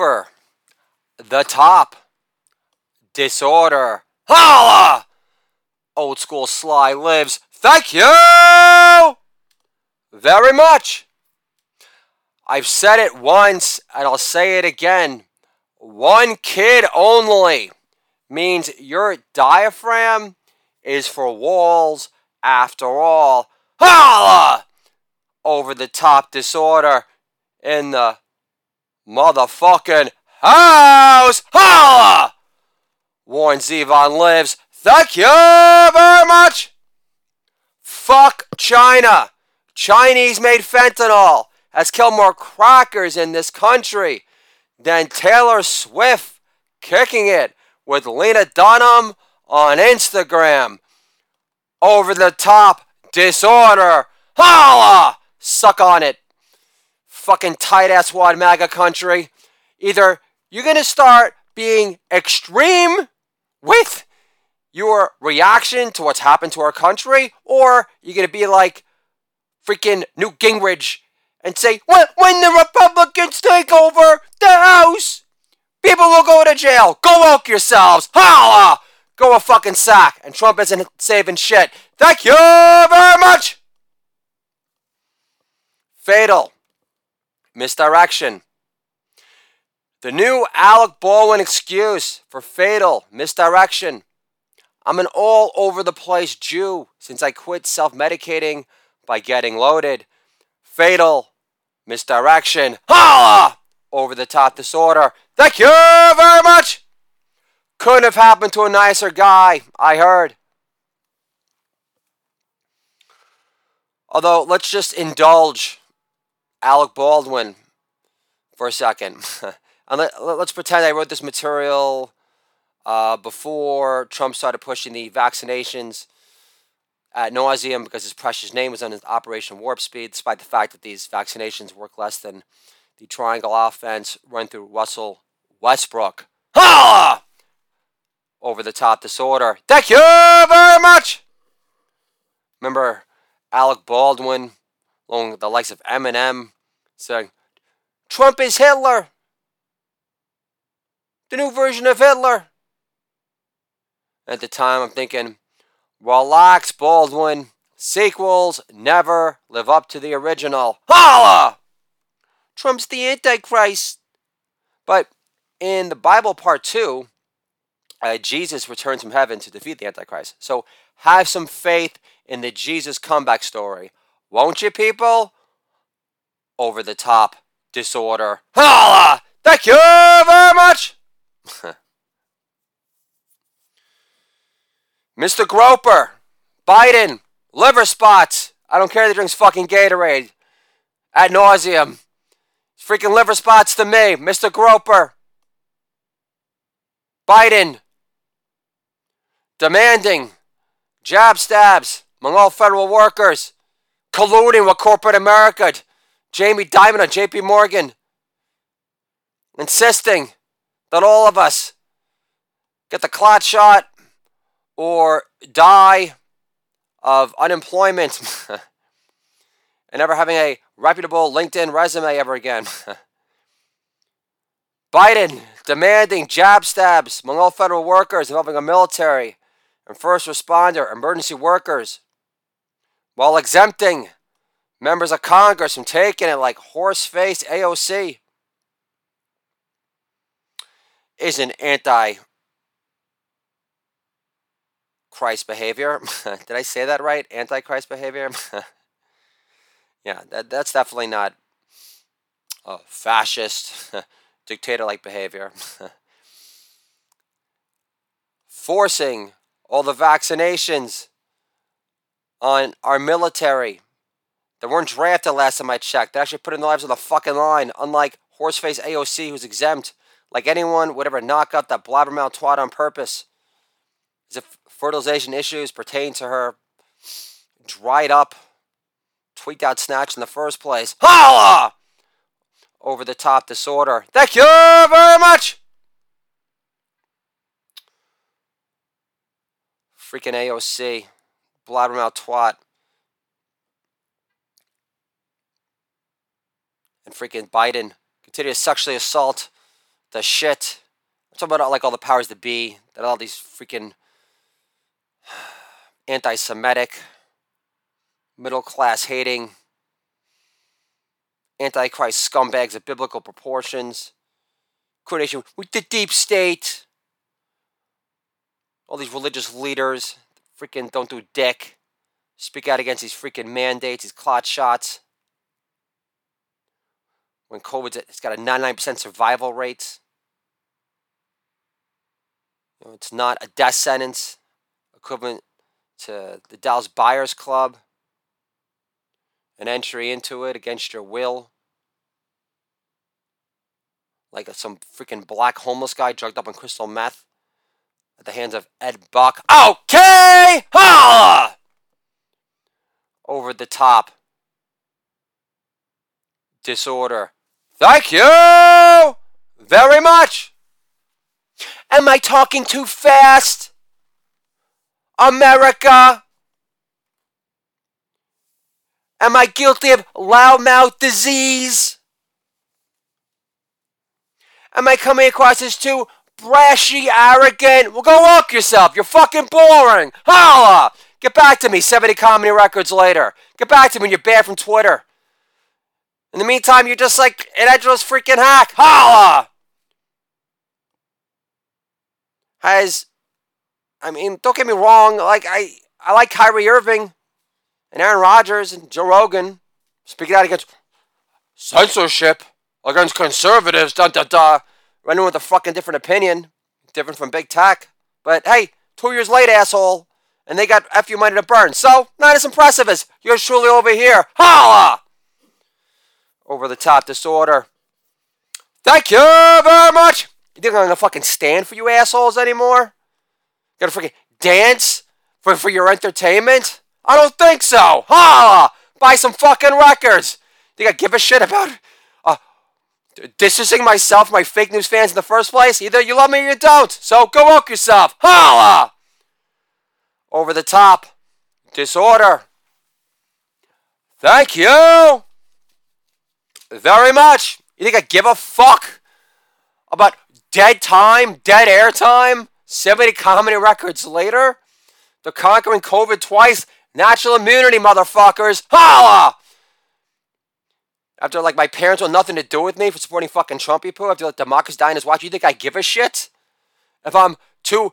over the top disorder. Holla! Old school Sly lives. Thank you very much. I've said it once and I'll say it again. One kid only means your diaphragm is for walls after all. Holla! Over the top disorder in the motherfucking house. Holla! Warren Zevon lives. Thank you very much. Fuck China. Chinese made fentanyl has killed more crackers in this country than Taylor Swift kicking it with Lena Dunham on Instagram. Over the top disorder. Holla! Suck on it. Fucking tight ass wad MAGA country. Either you're gonna start being extreme with your reaction to what's happened to our country, or you're gonna be like freaking Newt Gingrich and say, when, when the Republicans take over the House, people will go to jail. Go woke yourselves. Holla! Go a fucking sack. And Trump isn't saving shit. Thank you very much. Fatal. Misdirection. The new Alec Baldwin excuse for fatal misdirection. I'm an all over the place Jew since I quit self medicating by getting loaded. Fatal misdirection. Holla! Over the top disorder. Thank you very much. Couldn't have happened to a nicer guy, I heard. Although, let's just indulge Alec Baldwin for a second. and let, us pretend I wrote this material uh, before Trump started pushing the vaccinations at nauseum because his precious name was on his Operation Warp Speed, despite the fact that these vaccinations work less than the triangle offense run through Russell Westbrook. Ha! Over the top disorder. Thank you very much. Remember Alec Baldwin, along the likes of Eminem, saying, Trump is Hitler. The new version of Hitler. At the time, I'm thinking, relax, Baldwin. Sequels never live up to the original. Holla! Trump's the Antichrist. But in the Bible part two, uh, Jesus returns from heaven to defeat the Antichrist. So have some faith in the Jesus comeback story. Won't you, people? Over the top disorder. Holla! Thank you very much! Mr. Groper, Biden, liver spots. I don't care that he drinks fucking Gatorade. Ad nauseum. Freaking liver spots to me, Mr. Groper. Biden, demanding jab stabs among all federal workers, colluding with corporate America, Jamie Dimon of JP Morgan, insisting that all of us get the clot shot or die of unemployment and never having a reputable LinkedIn resume ever again. Biden demanding jab stabs among all federal workers involving a military and first responder emergency workers while exempting members of Congress from taking it like horse faced AOC is an anti Christ behavior. Did I say that right? Antichrist behavior? yeah, that, that's definitely not a fascist, dictator like behavior. Forcing all the vaccinations on our military that weren't drafted last time I checked. They actually put in the lives on the fucking line, unlike Horseface AOC, who's exempt. Like anyone would ever knock up that blabbermouth twat on purpose. As if fertilization issues pertain to her dried up, tweaked out snatch in the first place. Holla! Over the top disorder. Thank you very much! Freaking AOC. Blabbermouth twat. And freaking Biden continue to sexually assault the shit. I'm talking about like all the powers that be, that all these freaking anti Semitic, middle class hating, antichrist scumbags of biblical proportions, coordination with the deep state, all these religious leaders, freaking don't do dick, speak out against these freaking mandates, these clot shots. When COVID's it's got a 99% survival rate. You know, it's not a death sentence equivalent to the Dallas Buyers Club, an entry into it against your will. Like some freaking black homeless guy drugged up on crystal meth at the hands of Ed Buck. Okay! Over the top. Disorder. Thank you very much. Am I talking too fast? America? Am I guilty of loudmouth disease? Am I coming across as too brashy, arrogant? Well, go walk yourself. You're fucking boring. Holla! Get back to me 70 comedy records later. Get back to me when you're banned from Twitter. In the meantime, you're just like an edgeless freaking hack. Holla! Has, I mean, don't get me wrong. Like I, I like Kyrie Irving, and Aaron Rodgers and Joe Rogan speaking out against censorship against conservatives. Da da da. Running with a fucking different opinion, different from big tech. But hey, two years late, asshole, and they got F you money to burn. So not as impressive as you're truly over here. Holla! over the top disorder. Thank you very much. You think I'm gonna fucking stand for you assholes anymore? You Gonna freaking dance for, for your entertainment? I don't think so. Ha! Buy some fucking records. You I give a shit about distancing myself my fake news fans in the first place? Either you love me or you don't. So go woke yourself. Holla! Over the top. Disorder. Thank you very much. You think I give a fuck about dead time, dead air time? 70 comedy records later? They're conquering COVID twice. Natural immunity, motherfuckers. Holla! After, like, my parents want nothing to do with me for supporting fucking Trump people, after, like, dying his watch, you think I give a shit? If I'm too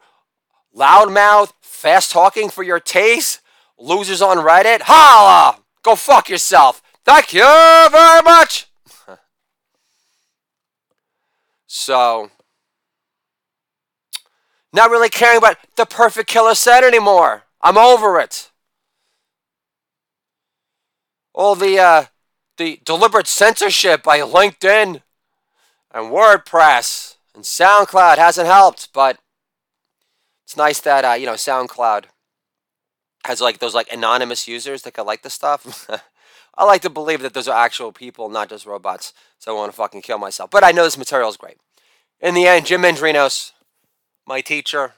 loudmouth, fast talking for your taste, losers on Reddit, holla! Go fuck yourself. Thank you very much. so, not really caring about the perfect killer set anymore. I'm over it. All the uh, the deliberate censorship by LinkedIn and WordPress and SoundCloud hasn't helped, but it's nice that uh, you know SoundCloud has like those like anonymous users that can like the stuff. I like to believe that those are actual people, not just robots. So I want to fucking kill myself. But I know this material is great. In the end, Jim Mendrinos, my teacher,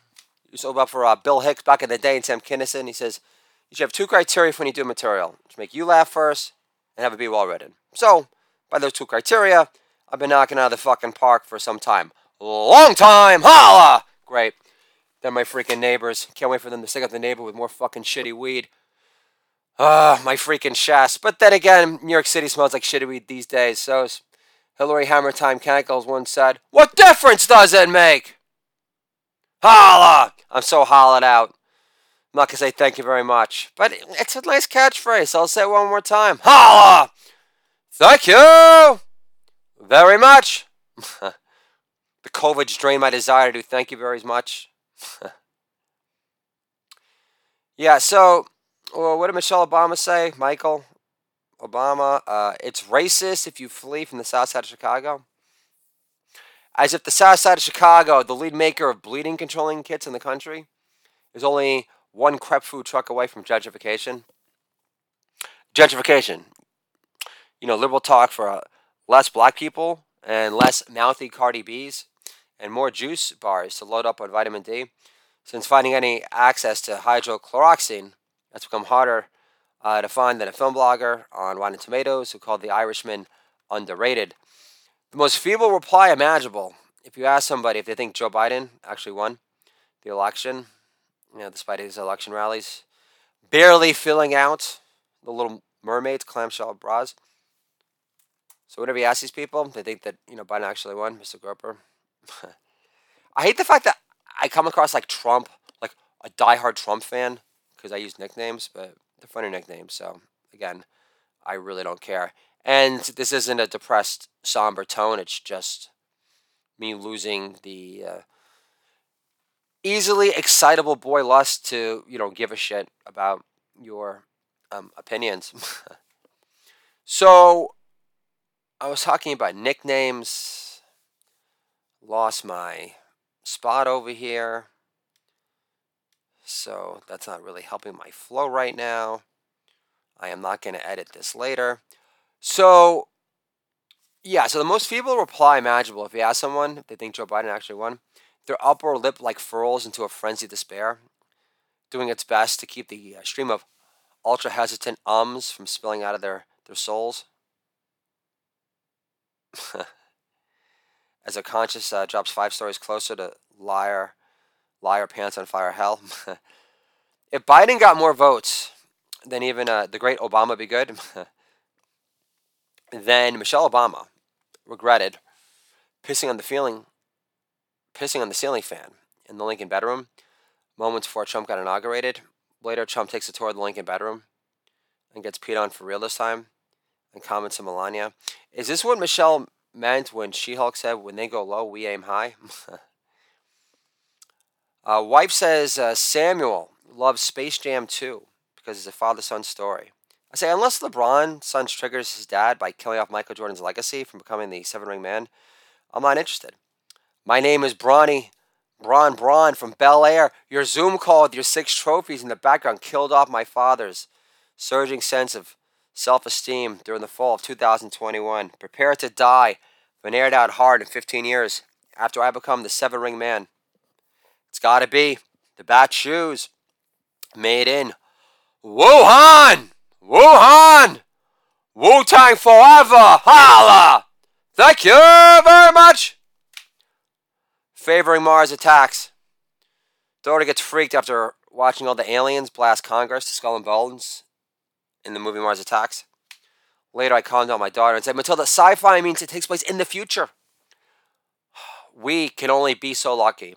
used up for uh, Bill Hicks back in the day and Sam Kinison. He says, you should have two criteria for when you do material. Make you laugh first and have it be well written. So, by those two criteria, I've been knocking out of the fucking park for some time. Long time! Holla! Great. They're my freaking neighbors. Can't wait for them to stick up the neighbor with more fucking shitty weed. Ah, my freaking chest. But then again, New York City smells like shitty weed these days. So, Hillary Hammertime Cankles once said, What difference does it make? Holla! I'm so hollowed out. I'm not going to say thank you very much. But it's a nice catchphrase. I'll say it one more time. Holla! Thank you very much. the COVID drained my desire to do thank you very much. yeah, so well, what did Michelle Obama say? Michael Obama, uh, it's racist if you flee from the south side of Chicago. As if the south side of Chicago, the lead maker of bleeding controlling kits in the country, is only one crep food truck away from gentrification. Gentrification. You know, liberal talk for uh, less black people and less mouthy Cardi B's and more juice bars to load up on vitamin D. Since finding any access to hydrochloroxine that's become harder uh, to find than a film blogger on Rotten Tomatoes who called The Irishman underrated. The most feeble reply imaginable. if you ask somebody if they think Joe Biden actually won the election, you know, despite his election rallies, barely filling out the little mermaids, clamshell bras. So whenever you ask these people, they think that you know Biden actually won, Mr. Groper. I hate the fact that I come across like Trump, like a diehard Trump fan, because I use nicknames, but they're funny nicknames. So again, I really don't care. And this isn't a depressed, somber tone. It's just me losing the uh, easily excitable boy lust to you know give a shit about your um, opinions. so I was talking about nicknames. Lost my spot over here. So that's not really helping my flow right now. I am not going to edit this later. So, yeah, so the most feeble reply imaginable, if you ask someone if they think Joe Biden actually won, their upper lip like furls into a frenzied despair, doing its best to keep the uh, stream of ultra hesitant ums from spilling out of their, their souls. As a conscious uh, drops five stories closer to liar, liar pants on fire hell. if Biden got more votes than even uh, the great Obama be good, then Michelle Obama regretted pissing on the feeling, pissing on the ceiling fan in the Lincoln bedroom moments before Trump got inaugurated. Later, Trump takes a tour of the Lincoln bedroom and gets peed on for real this time and comments to Melania. Is this what Michelle meant when She Hulk said, when they go low, we aim high? uh, wife says uh, Samuel loves Space Jam 2 because it's a father son story. I say, unless LeBron son triggers his dad by killing off Michael Jordan's legacy from becoming the seven ring man, I'm not interested. My name is Bronny, Bron Braun from Bel Air. Your Zoom call with your six trophies in the background killed off my father's surging sense of self esteem during the fall of 2021. Prepare to die. Been aired out hard in 15 years after I become the seven ring man. It's gotta be the bat shoes made in Wuhan! Wuhan! Wu Tang forever! Holla! Thank you very much! Favoring Mars attacks. Daughter gets freaked after watching all the aliens blast Congress to skull and bones in the movie Mars Attacks. Later, I calmed down my daughter and said, Matilda, sci fi means it takes place in the future. We can only be so lucky.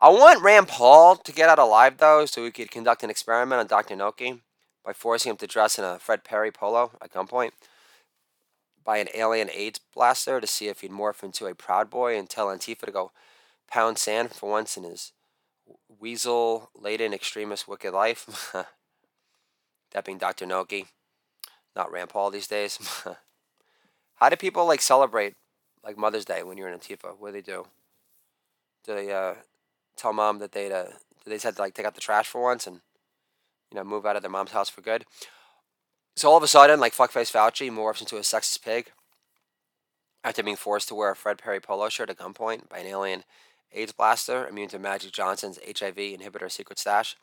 I want Rand Paul to get out alive, though, so we could conduct an experiment on Dr. Noki by forcing him to dress in a Fred Perry polo at gunpoint by an alien AIDS blaster to see if he'd morph into a Proud Boy and tell Antifa to go pound sand for once in his weasel laden extremist wicked life. that being Dr. Noki, not Rand Paul these days. How do people like celebrate like Mother's Day when you're in Antifa? What do they do? Do they uh, tell mom that they uh, they just had to like take out the trash for once and you know move out of their mom's house for good? So all of a sudden, like fuckface Fauci morphs into a sexist pig after being forced to wear a Fred Perry polo shirt at gunpoint by an alien AIDS blaster immune to Magic Johnson's HIV inhibitor secret stash.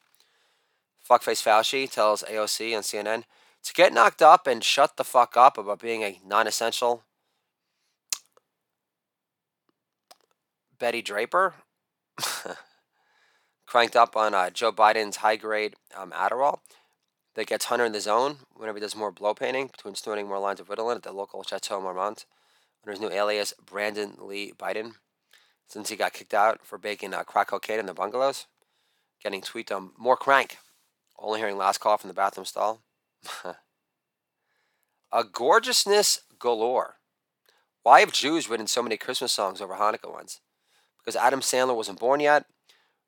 Fuckface Fauci tells AOC and CNN to get knocked up and shut the fuck up about being a non essential Betty Draper. Cranked up on uh, Joe Biden's high grade um, Adderall that gets Hunter in the zone whenever he does more blow painting between snorting more lines of Ritalin at the local Chateau Marmont under his new alias Brandon Lee Biden since he got kicked out for baking uh, crack cocaine in the bungalows. Getting tweeted on more crank. Only hearing last call from the bathroom stall. a gorgeousness galore. Why have Jews written so many Christmas songs over Hanukkah ones? Because Adam Sandler wasn't born yet,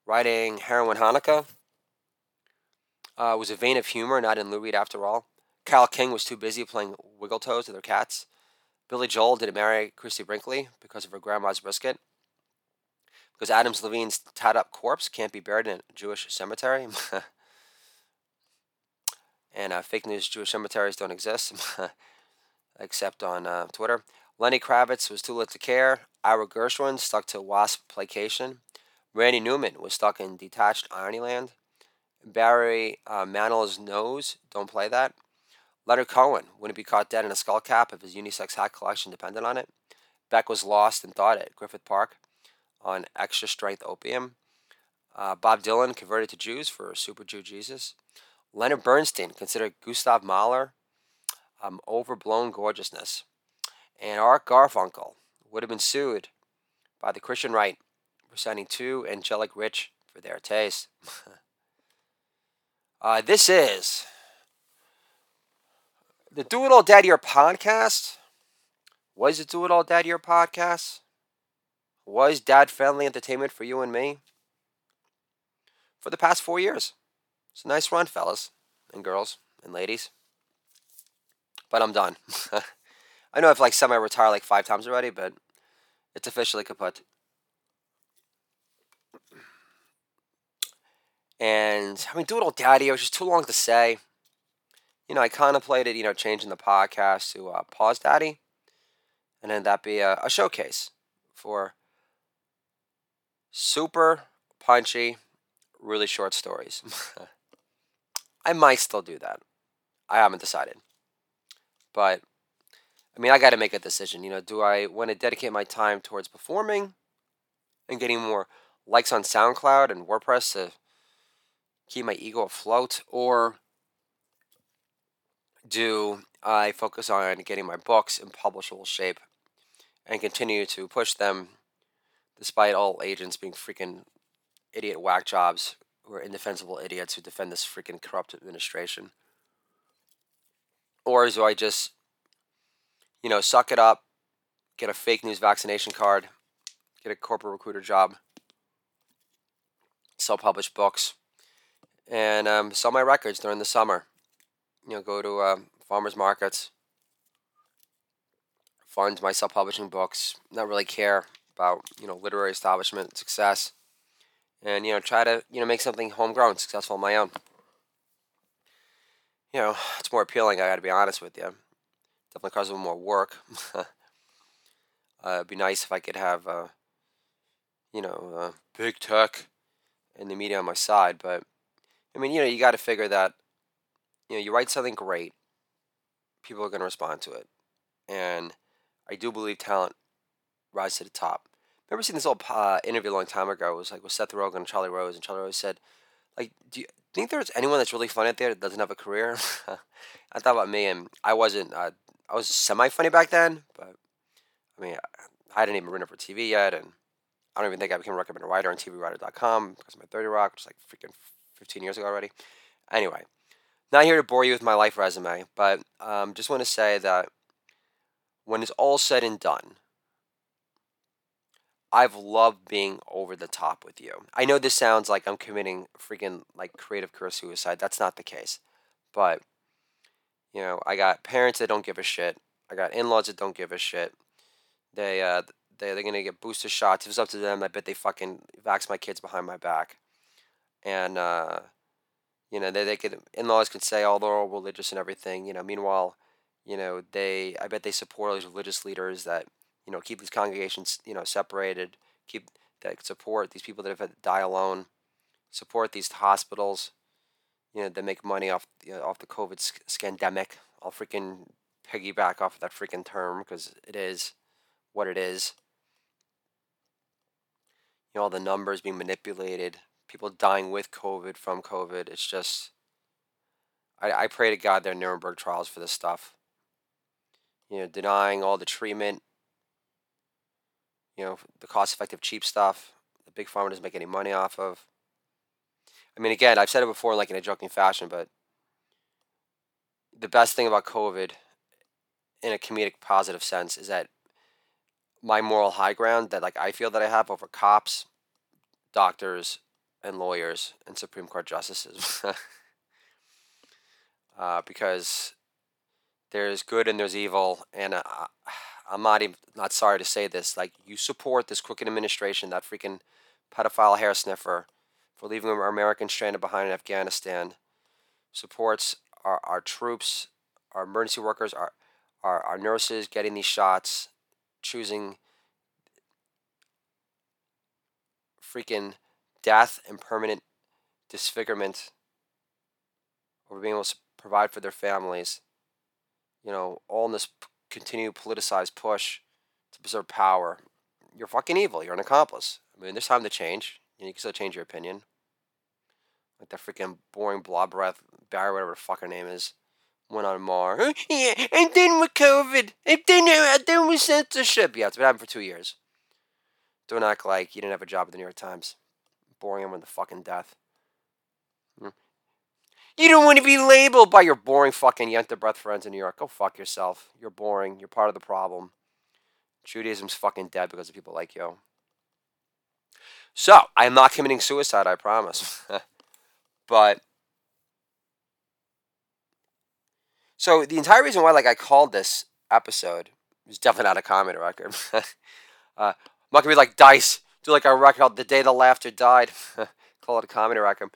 writing Heroin Hanukkah uh, was a vein of humor, not in Lou Reed after all. Carole King was too busy playing Wiggle Toes with her cats. Billy Joel didn't marry Christie Brinkley because of her grandma's brisket. Because Adams Levine's tied up corpse can't be buried in a Jewish cemetery. and uh, fake news Jewish cemeteries don't exist, except on uh, Twitter. Lenny Kravitz was too lit to care. Ira Gershwin stuck to wasp placation. Randy Newman was stuck in detached Ironyland. Barry uh, Manilow's nose, don't play that. Leonard Cohen wouldn't be caught dead in a skull cap if his unisex hat collection depended on it. Beck was lost and thought at Griffith Park on extra strength opium. Uh, Bob Dylan converted to Jews for Super Jew Jesus. Leonard Bernstein considered Gustav Mahler um, overblown gorgeousness. And Art Garfunkel would have been sued by the Christian right for signing too angelic rich for their taste. uh, this is the Do It All Dad Year podcast. Was it Do It All Dad Year podcast? Was dad friendly entertainment for you and me? For the past four years. It's a nice run, fellas and girls and ladies. But I'm done. I know I've like semi retired like five times already, but it's officially kaput. And I mean, do it all daddy. It was just too long to say. You know, I contemplated, you know, changing the podcast to uh, Pause Daddy, and then that be a, a showcase for super punchy, really short stories. I might still do that. I haven't decided. But I mean, I got to make a decision. You know, do I want to dedicate my time towards performing and getting more likes on SoundCloud and WordPress to keep my ego afloat, or do I focus on getting my books in publishable shape and continue to push them despite all agents being freaking idiot whack jobs who are indefensible idiots who defend this freaking corrupt administration? Or do I just, you know, suck it up, get a fake news vaccination card, get a corporate recruiter job, sell published books, and um, sell my records during the summer? You know, go to uh, farmers markets, fund my self publishing books, not really care about, you know, literary establishment success and you know try to you know make something homegrown successful on my own. You know it's more appealing i gotta be honest with you definitely causes a little more work. Uh, it'd be nice if i could have uh, you know uh, big tech. and the media on my side but i mean you know you got to figure that you know you write something great people are going to respond to it and i do believe talent rises to the top remember seeing this old uh, interview a long time ago. It was like with Seth Rogen and Charlie Rose, and Charlie Rose said, "Like, do you think there's anyone that's really funny out there that doesn't have a career?" I thought about me, and I wasn't. Uh, I was semi funny back then, but I mean, I didn't even written for TV yet, and I don't even think I became a recommended writer on TVWriter.com because of my 30 Rock, which is like freaking 15 years ago already. Anyway, not here to bore you with my life resume, but um, just want to say that when it's all said and done, I've loved being over the top with you. I know this sounds like I'm committing freaking like creative career suicide. That's not the case. But you know, I got parents that don't give a shit. I got in-laws that don't give a shit. They uh they they're gonna get booster shots. If it's up to them, I bet they fucking vax my kids behind my back. And uh you know, they they could in-laws could say, oh, they're all religious and everything. You know, meanwhile, you know, they I bet they support all these religious leaders that you know, keep these congregations, you know, separated, keep that support these people that have had to die alone, support these hospitals, you know, that make money off you know, off the COVID scandemic. I'll freaking piggyback off of that freaking term because it is what it is. You know, all the numbers being manipulated, people dying with COVID from COVID. It's just, I, I pray to God there are Nuremberg trials for this stuff. You know, denying all the treatment, you know, the cost effective, cheap stuff the big pharma doesn't make any money off of. I mean, again, I've said it before, like in a joking fashion, but the best thing about COVID, in a comedic positive sense, is that my moral high ground that like I feel that I have over cops, doctors, and lawyers and Supreme Court justices. uh, because there's good and there's evil, and uh, I'm not even not sorry to say this. Like you support this crooked administration, that freaking pedophile hair sniffer, for leaving our Americans stranded behind in Afghanistan. Supports our, our troops, our emergency workers, our, our our nurses getting these shots, choosing freaking death and permanent disfigurement over being able to provide for their families. You know, all in this continued politicized push to preserve power, you're fucking evil. You're an accomplice. I mean, there's time to change. You, you can still change your opinion. Like that freaking boring blob breath Barry, whatever the fuck her name is, went on Mars. yeah, I'm done with COVID. I'm done, I'm done with censorship. Yeah, it's been happening for two years. Don't act like you didn't have a job at the New York Times. Boring him with the fucking death. You don't want to be labeled by your boring fucking Yenta breath friends in New York. Go fuck yourself. You're boring. You're part of the problem. Judaism's fucking dead because of people like you. So, I am not committing suicide, I promise. but so the entire reason why like I called this episode is definitely not a comedy record. uh, I'm not gonna be like Dice, like a record "The Day the Laughter Died." Call it a comedy record.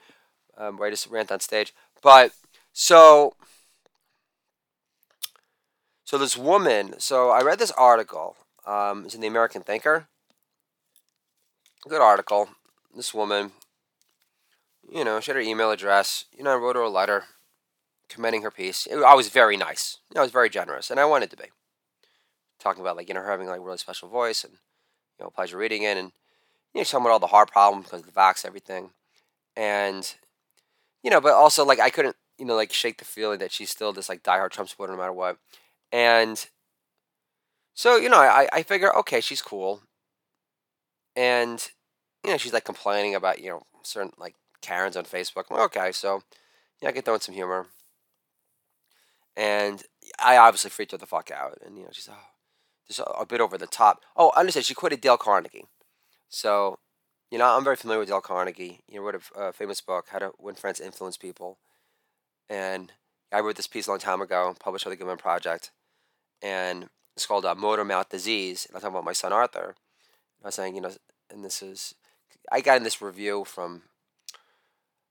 Um, where I just rant on stage. But so so this woman. So I read this article. Um, it's in the American Thinker. Good article. This woman, you know, she had her email address. You know, I wrote her a letter commending her piece. I was very nice. I was very generous, and I wanted to be. Talking about like you know her having like really special voice and you know pleasure reading it, and you know talking about all the heart problems because of the vax, everything, and you know, but also like I couldn't you know like shake the feeling that she's still this like diehard Trump supporter no matter what, and so you know I I figure okay she's cool, and you know she's like complaining about you know certain like Karens on Facebook. Like, okay, so yeah, I get throw in some humor. And I obviously freaked her the fuck out. And, you know, she's, oh, just a, a bit over the top. Oh, I understand. She quoted Dale Carnegie. So, you know, I'm very familiar with Dale Carnegie. You know, he wrote a uh, famous book, How to Win Friends, Influence People. And I wrote this piece a long time ago, published by the Good Men Project. And it's called uh, Motor Mouth Disease. And I'm talking about my son Arthur. I was saying, you know, and this is, I got in this review from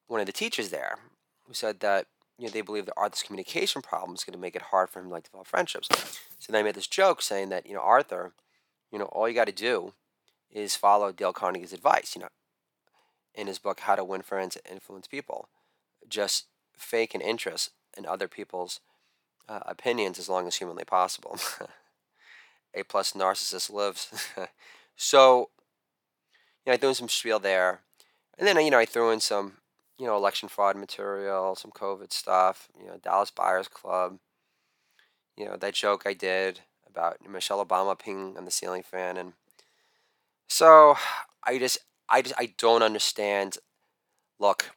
one of the teachers there who said that you know, they believe that Arthur's communication problem is going to make it hard for him to like develop friendships. So they made this joke saying that you know Arthur, you know, all you got to do is follow Dale Carnegie's advice. You know, in his book How to Win Friends and Influence People, just fake an interest in other people's uh, opinions as long as humanly possible. A plus narcissist lives. so, you know, I threw in some spiel there, and then you know I threw in some you know, election fraud material, some COVID stuff, you know, Dallas Buyers Club, you know, that joke I did about Michelle Obama peeing on the ceiling fan. And so I just, I just, I don't understand. Look,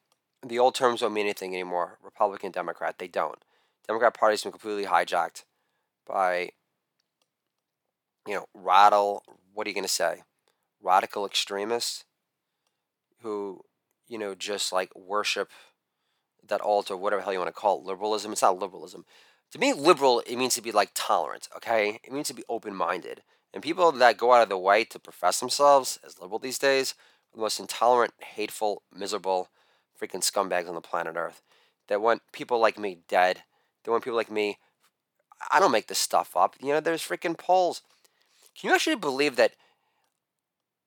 the old terms don't mean anything anymore. Republican, Democrat, they don't. Democrat Party's been completely hijacked by, you know, rattle, what are you going to say? Radical extremists who you know, just like worship that altar, whatever hell you want to call it, liberalism. It's not liberalism. To me, liberal, it means to be like tolerant, okay? It means to be open minded. And people that go out of the way to profess themselves as liberal these days are the most intolerant, hateful, miserable, freaking scumbags on the planet Earth. That want people like me dead. They want people like me. I don't make this stuff up. You know, there's freaking polls. Can you actually believe that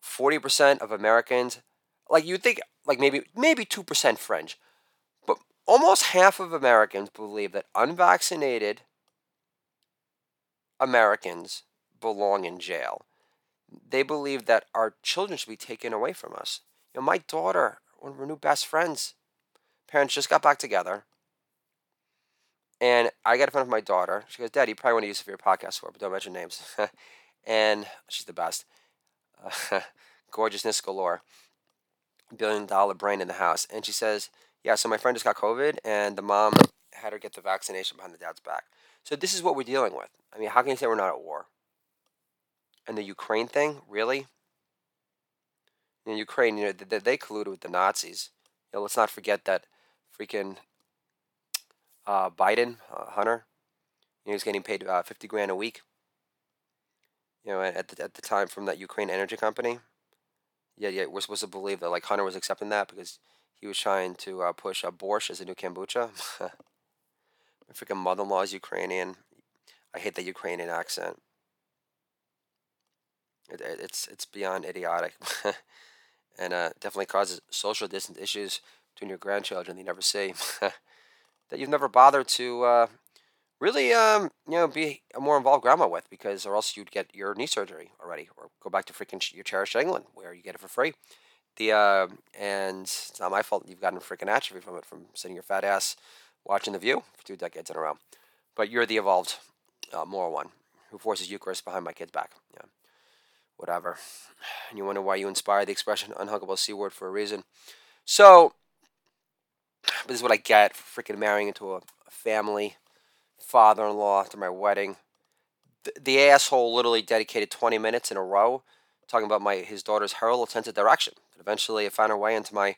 40% of Americans, like you'd think like maybe maybe 2% fringe. But almost half of Americans believe that unvaccinated Americans belong in jail. They believe that our children should be taken away from us. You know, my daughter, one of her new best friends, parents just got back together. And I got a front of my daughter. She goes, Dad, you probably want to use it for your podcast for, but don't mention names. and she's the best. Gorgeousness galore billion dollar brain in the house. And she says, Yeah, so my friend just got COVID and the mom had her get the vaccination behind the dad's back. So this is what we're dealing with. I mean, how can you say we're not at war? And the Ukraine thing, really? In Ukraine, you know, they, they colluded with the Nazis. You know, let's not forget that freaking uh, Biden, uh, Hunter, you know, getting paid uh, 50 grand a week. You know, at the, at the time from that Ukraine energy company yeah, yeah, we're supposed to believe that like Hunter was accepting that because he was trying to uh, push uh, borscht as a new kombucha. My freaking mother-in-law is Ukrainian. I hate the Ukrainian accent. It, it, it's it's beyond idiotic, and uh, definitely causes social distance issues between your grandchildren you never see. that you've never bothered to uh, really, um, you know, be a more involved grandma with because, or else you'd get your knee surgery already, or go back to freaking your cherished England where you get it for free. The uh, and it's not my fault you've gotten freaking atrophy from it from sitting your fat ass watching The View for two decades in a row. But you're the evolved uh, moral one who forces Eucharist behind my kid's back. Yeah, whatever. And you wonder why you inspired the expression unhuggable c word for a reason. So, this is what I get for freaking marrying into a, family father-in-law after my wedding. The, the asshole literally dedicated 20 minutes in a row talking about my his daughter's heralded sense of direction. Eventually, it found her way into my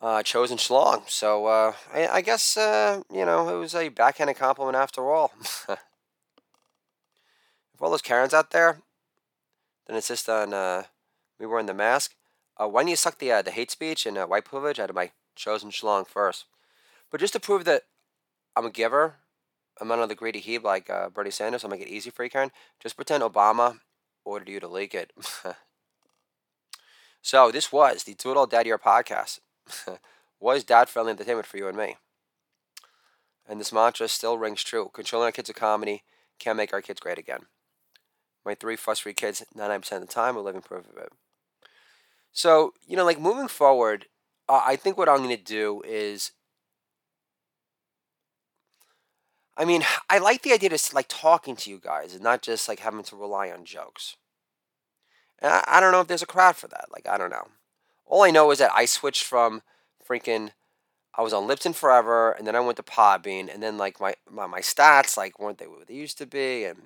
uh, chosen schlong. So uh, I, I, guess uh, you know it was a backhanded compliment after all. if all those Karens out there that insist on uh, me wearing the mask, uh, why don't you suck the uh, the hate speech and white privilege out of my chosen schlong first? But just to prove that I'm a giver. I'm not another greedy heap like uh, Bernie Sanders. I'll make it easy for you, Karen. Just pretend Obama ordered you to leak it. so this was the Do It All Dad Year podcast. was dad-friendly entertainment for you and me. And this mantra still rings true. Controlling our kids' comedy can make our kids great again. My three fuss-free kids, 99% of the time, are living proof of it. So, you know, like moving forward, uh, I think what I'm going to do is I mean, I like the idea of like talking to you guys and not just like having to rely on jokes. And I, I don't know if there's a crowd for that. Like, I don't know. All I know is that I switched from freaking, I was on Libsyn forever, and then I went to Podbean, and then like my, my, my stats like weren't they what they used to be, and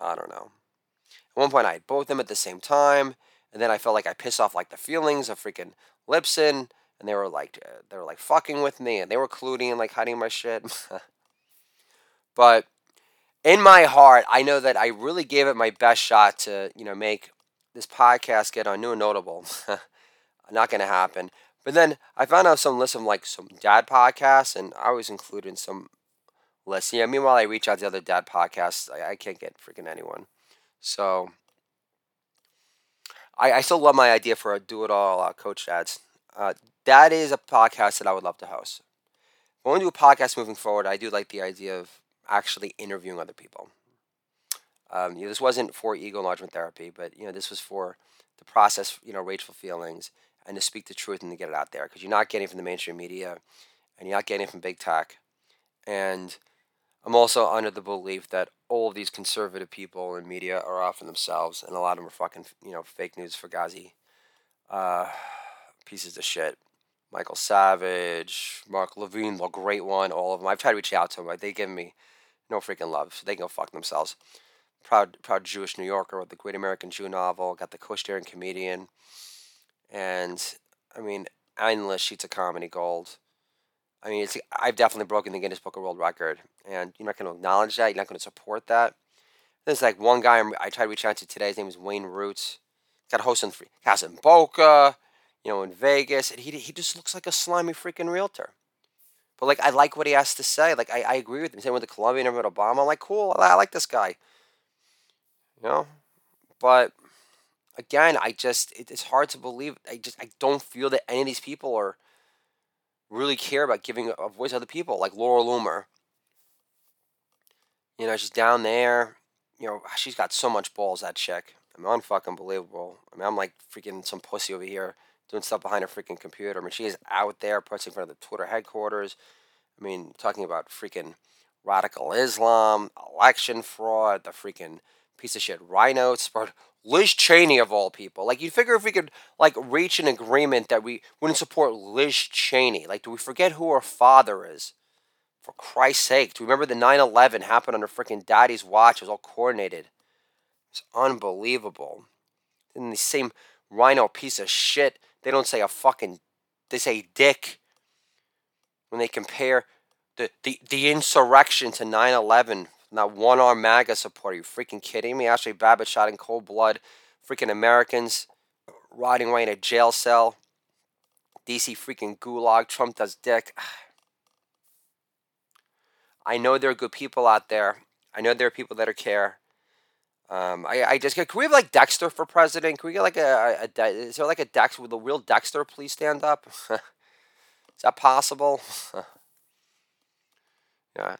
I don't know. At one point, I had both them at the same time, and then I felt like I pissed off like the feelings of freaking Libsyn, and they were like uh, they were like fucking with me, and they were colluding and like hiding my shit. But in my heart, I know that I really gave it my best shot to, you know, make this podcast get on new and notable. Not to happen. But then I found out some lists of like some dad podcasts, and I was included in some lists. Yeah, meanwhile, I reach out to other dad podcasts. I, I can't get freaking anyone. So I, I still love my idea for a do it all uh, coach dads. Uh, that is a podcast that I would love to host. Want to do a podcast moving forward, I do like the idea of actually interviewing other people. Um, you know, this wasn't for ego enlargement therapy, but you know, this was for to process you know rageful feelings and to speak the truth and to get it out there because you're not getting it from the mainstream media and you're not getting it from big tech. And I'm also under the belief that all of these conservative people in media are off in themselves, and a lot of them are fucking you know fake news fugazi uh, pieces of shit. Michael Savage, Mark Levin, the great one, all of them. I've tried to reach out to them, but they give me no freaking love. So they can go fuck themselves. Proud, proud Jewish New Yorker with the Great American Jew novel. Got the Kushner comedian, and I mean endless sheets of comedy gold. I mean, it's, I've definitely broken the Guinness Book of World Record, and you're not going to acknowledge that. You're not going to support that. There's like one guy I tried to reach out to today. His name is Wayne Roots. Got a host in in Boca, you know, in Vegas, and he he just looks like a slimy freaking realtor. But like, I like what he has to say. Like, I, I agree with him. Same with the Colombian and with Obama. I'm like, cool. I, I like this guy. You know, but again, I just it, it's hard to believe. I just I don't feel that any of these people are really care about giving a voice to other people, like Laura Loomer. You know, she's down there. You know, ah, she's got so much balls. That chick. I mean, unfucking believable. I mean, I'm like freaking some pussy over here doing stuff behind her freaking computer. I mean, she is out there pressing in front of the Twitter headquarters. I mean, talking about freaking radical Islam, election fraud, the freaking piece of shit RINO support. Liz Cheney of all people. Like you'd figure if we could like reach an agreement that we wouldn't support Liz Cheney. Like, do we forget who her father is? For Christ's sake, do we remember the 9-11 happened under freaking daddy's watch? It was all coordinated. It's unbelievable. And the same rhino piece of shit they don't say a fucking, they say dick when they compare the, the, the insurrection to 9 11. Not one arm MAGA supporter. You freaking kidding me? Ashli Babbitt shot in cold blood. Freaking Americans rotting away in a jail cell. DC freaking gulag. Trump does dick. I know there are good people out there. I know there are people that are care. Um, I, I just get. Can we have like Dexter for president? Can we get like a, a, a is there like a Dex with a real Dexter? Please stand up. is that possible? yeah.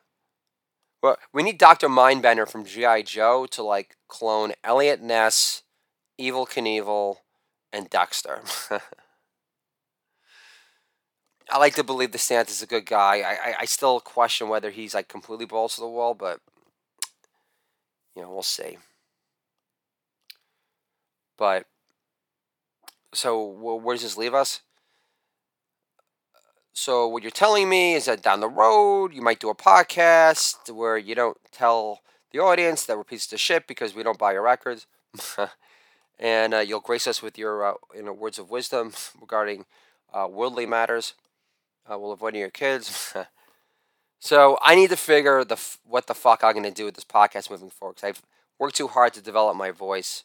Well, we need Doctor Mindbender from GI Joe to like clone Eliot Ness, Evel Knievel, and Dexter. I like to believe the Stantz is a good guy. I, I, I still question whether he's like completely balls to the wall, but you know we'll see. But so where does this leave us? So what you're telling me is that down the road you might do a podcast where you don't tell the audience that we're pieces of shit because we don't buy your records, and uh, you'll grace us with your uh, you know words of wisdom regarding uh, worldly matters. Uh, we'll avoid your kids. so I need to figure the f- what the fuck I'm gonna do with this podcast moving forward because I've worked too hard to develop my voice,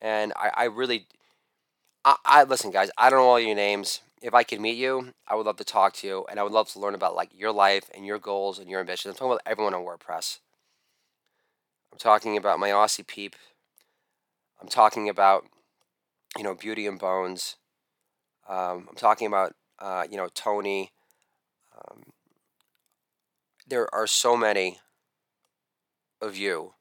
and I, I really, I, I listen, guys. I don't know all your names if I could meet you, I would love to talk to you, and I would love to learn about like your life and your goals and your ambitions. I'm talking about everyone on WordPress. I'm talking about my Aussie peep. I'm talking about you know Beauty and Bones. Um, I'm talking about uh, you know Tony. Um, there are so many of you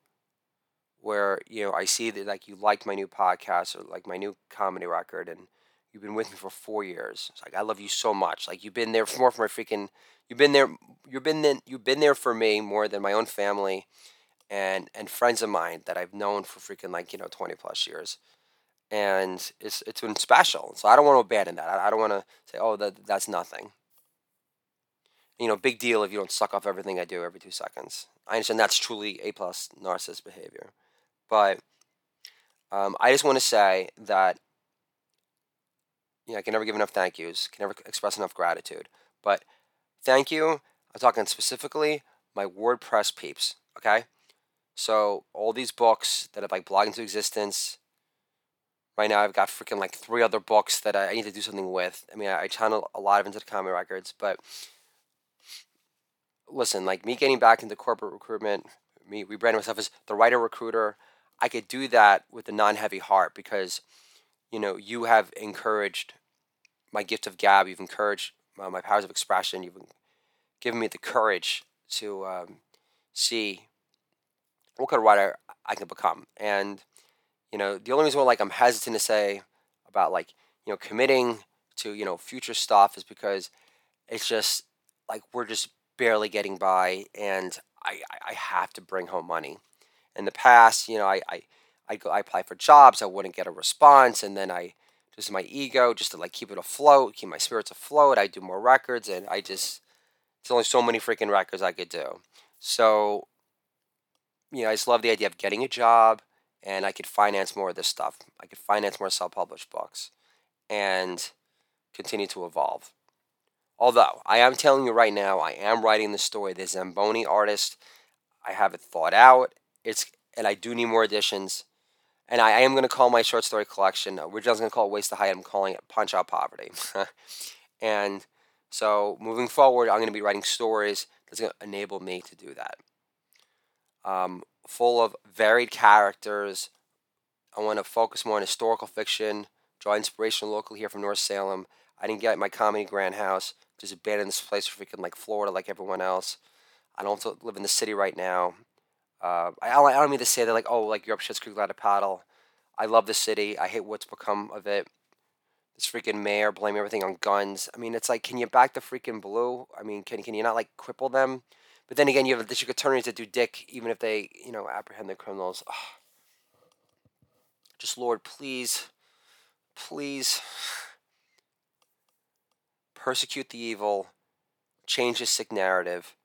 where you know I see that like you like my new podcast or like my new comedy record and You've been with me for four years. It's like I love you so much. Like you've been there for more for my freaking. You've been there. You've been then. You've been there for me more than my own family, and and friends of mine that I've known for freaking like you know twenty plus years, and it's it's been special. So I don't want to abandon that. I, I don't want to say oh that that's nothing. You know, big deal if you don't suck off everything I do every two seconds. I understand that's truly a plus narcissist behavior, but um, I just want to say that you know, I can never give enough thank yous, can never express enough gratitude. But thank you. I'm talking specifically my WordPress peeps. Okay, so all these books that have like blogged into existence. Right now, I've got freaking like three other books that I need to do something with. I mean, I, I channel a lot of into the comedy records, but listen, like me getting back into corporate recruitment, me rebranding myself as the writer recruiter, I could do that with a non-heavy heart because you know, you have encouraged my gift of gab. You've encouraged uh, my powers of expression. You've given me the courage to um, see what kind of writer I can become. And you know, the only reason why like I'm hesitant to say about like you know committing to you know future stuff is because it's just like we're just barely getting by, and I I have to bring home money. In the past, you know, I, I I go, I apply for jobs, I wouldn't get a response, and then I just my ego, just to like keep it afloat, keep my spirits afloat. I do more records, and I just it's only so many freaking records I could do. So, you know, I just love the idea of getting a job, and I could finance more of this stuff. I could finance more self-published books, and continue to evolve. Although I am telling you right now, I am writing the story. The Zamboni artist, I have it thought out. It's and I do need more editions and I, I am going to call my short story collection. We're just going to call it Waste the Height. I'm calling it Punch Out Poverty. and so moving forward, I'm going to be writing stories that's going to enable me to do that. Um, full of varied characters. I want to focus more on historical fiction, draw inspiration locally here from North Salem. I didn't get my comedy grand house, just abandoned this place for freaking like Florida, like everyone else. I don't live in the city right now. Uh, I, I don't mean to say that like oh like you're up Schitt's Creek, glad to paddle. I love the city. I hate what's become of it. This freaking mayor blame everything on guns. I mean, it's like, can you back the freaking blue? I mean, can can you not like cripple them? But then again, you have the district attorneys that do dick, even if they you know apprehend the criminals. Ugh. Just Lord, please, please persecute the evil, change the sick narrative,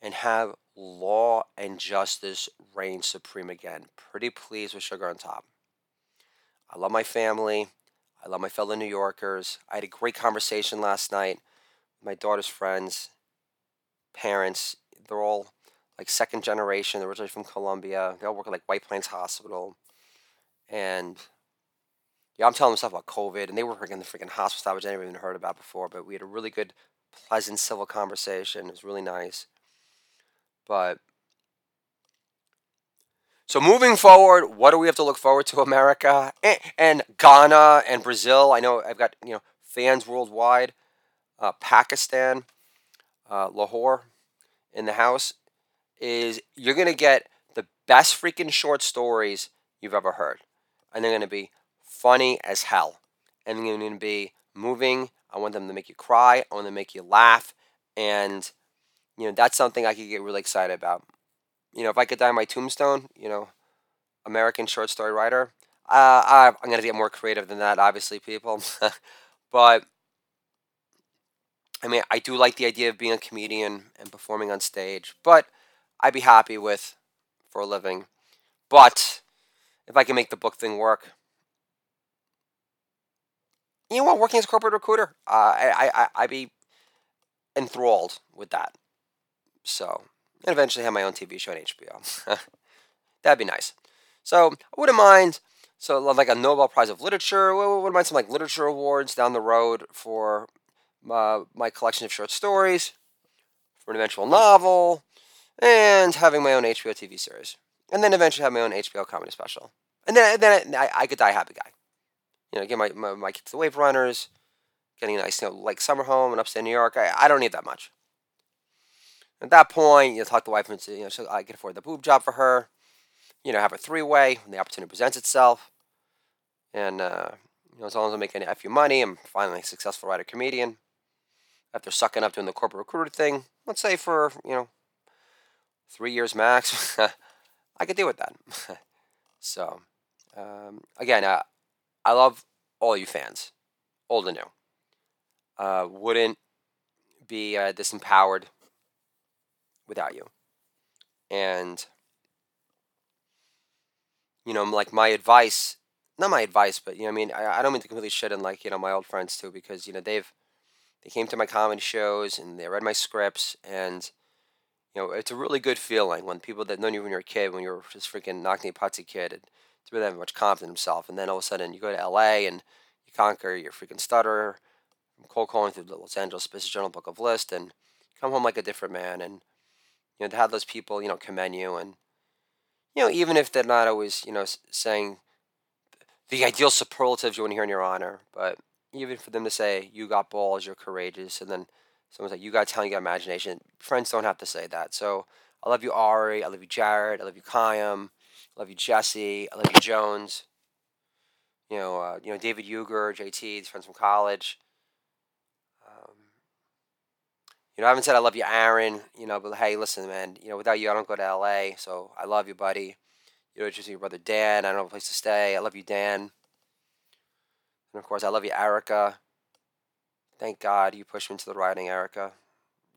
and have law and justice reign supreme again. Pretty pleased with sugar on top. I love my family. I love my fellow New Yorkers. I had a great conversation last night with my daughter's friends, parents. They're all like second generation, They're originally from Colombia. They all work at like White Plains Hospital. And yeah, I'm telling them stuff about COVID, and they were working in the freaking hospital, which I never even heard about before. But we had a really good, pleasant, civil conversation. It was really nice. But so moving forward, what do we have to look forward to, America and, Ghana and Brazil? I know I've got you know fans worldwide. Uh, Pakistan, uh, Lahore, in the house. is you're going to get the best freaking short stories you've ever heard. And they're going to be funny as hell. And they're going to be moving. I want them to make you cry. I want them to make you laugh. And, you know, that's something I could get really excited about. You know, if I could die on my tombstone, you know, American short story writer, uh, I'm going to get more creative than that, obviously, people. but, I mean, I do like the idea of being a comedian and performing on stage. But I'd be happy with for a living. But if I can make the book thing work, you know what? Working as a corporate recruiter, uh, I, I, I'd be enthralled with that. So, and eventually have my own TV show on HBO. That'd be nice. So, I wouldn't mind. So, like a Nobel Prize of Literature. Wouldn't mind some like literature awards down the road for uh, my collection of short stories, for an eventual novel, and having my own HBO TV series, and then eventually have my own HBO comedy special, and then then I, I could die a happy guy. You know, get my, my, my kids the wave runners, getting a nice you know like summer home in upstate New York. I, I don't need that much. At that point, you talk to the wife and say, you know, I can afford the boob job for her. You know, have a three way when the opportunity presents itself. And uh, you know, as long as I'm making a few money, I'm finally a successful writer comedian. After sucking up doing the corporate recruiter thing, let's say for you know three years max, I could deal with that. so, um, again, uh, I love all you fans, old and new. Uh, wouldn't be uh, disempowered without you. And, you know, like my advice, not my advice, but, you know, I mean, I, I don't mean to completely shit on, like, you know, my old friends too, because, you know, they've, they came to my comedy shows and they read my scripts and, you know, it's a really good feeling when people that know you when you're a kid, when you're just freaking knocking a putsy kid, and to really have much confidence in himself, and then all of a sudden you go to L.A. and you conquer your freaking stutter, from cold calling through the Los Angeles Business Journal Book of List, and come home like a different man, and you know to have those people you know commend you, and you know even if they're not always you know saying the ideal superlatives you want to hear in your honor, but even for them to say you got balls, you're courageous, and then Someone's like, you got talent, you got imagination. Friends don't have to say that. So I love you, Ari. I love you, Jared. I love you, Kayam. I love you, Jesse. I love you, Jones. You know, uh, you know David Uger, JT, these friends from college. Um, you know, I haven't said I love you, Aaron. You know, but hey, listen, man. You know, without you, I don't go to LA. So I love you, buddy. You know, just your brother Dan. I don't have a place to stay. I love you, Dan. And of course, I love you, Erica. Thank God you pushed me into the writing, Erica.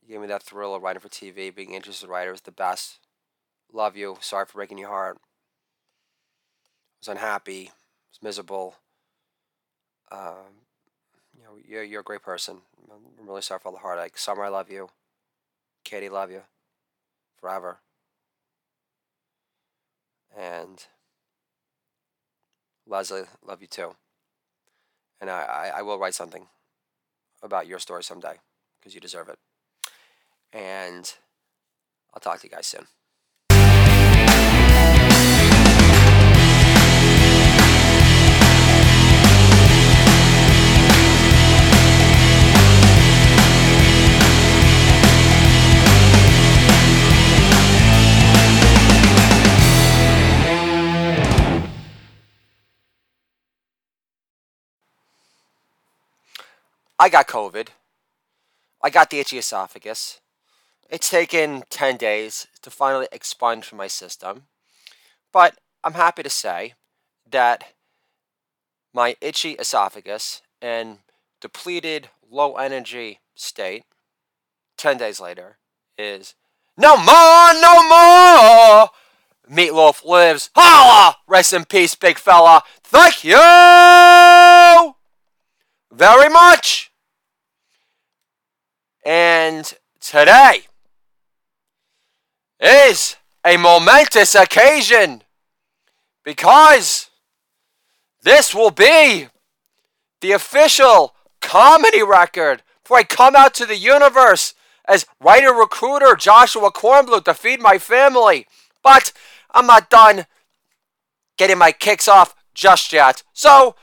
You gave me that thrill of writing for TV. Being interested in writer is the best. Love you. Sorry for breaking your heart. I was unhappy. I was miserable. Um, know, you're, you're a great person. I'm really sorry for all the heartache. Summer, I love you. Katie, love you. Forever. And Leslie, love you too. And I, I, I will write something about your story someday because you deserve it. And I'll talk to you guys soon. I got COVID. I got the itchy esophagus. It's taken 10 days to finally expunge from my system. But I'm happy to say that my itchy esophagus and depleted low energy state 10 days later is no more, no more. Meatloaf lives. Holla! Rest in peace, big fella. Thank you very much. And today is a momentous occasion because this will be the official comedy record for I come out to the universe as writer recruiter Joshua Kornbluth to feed my family. But I'm not done getting my kicks off just yet. So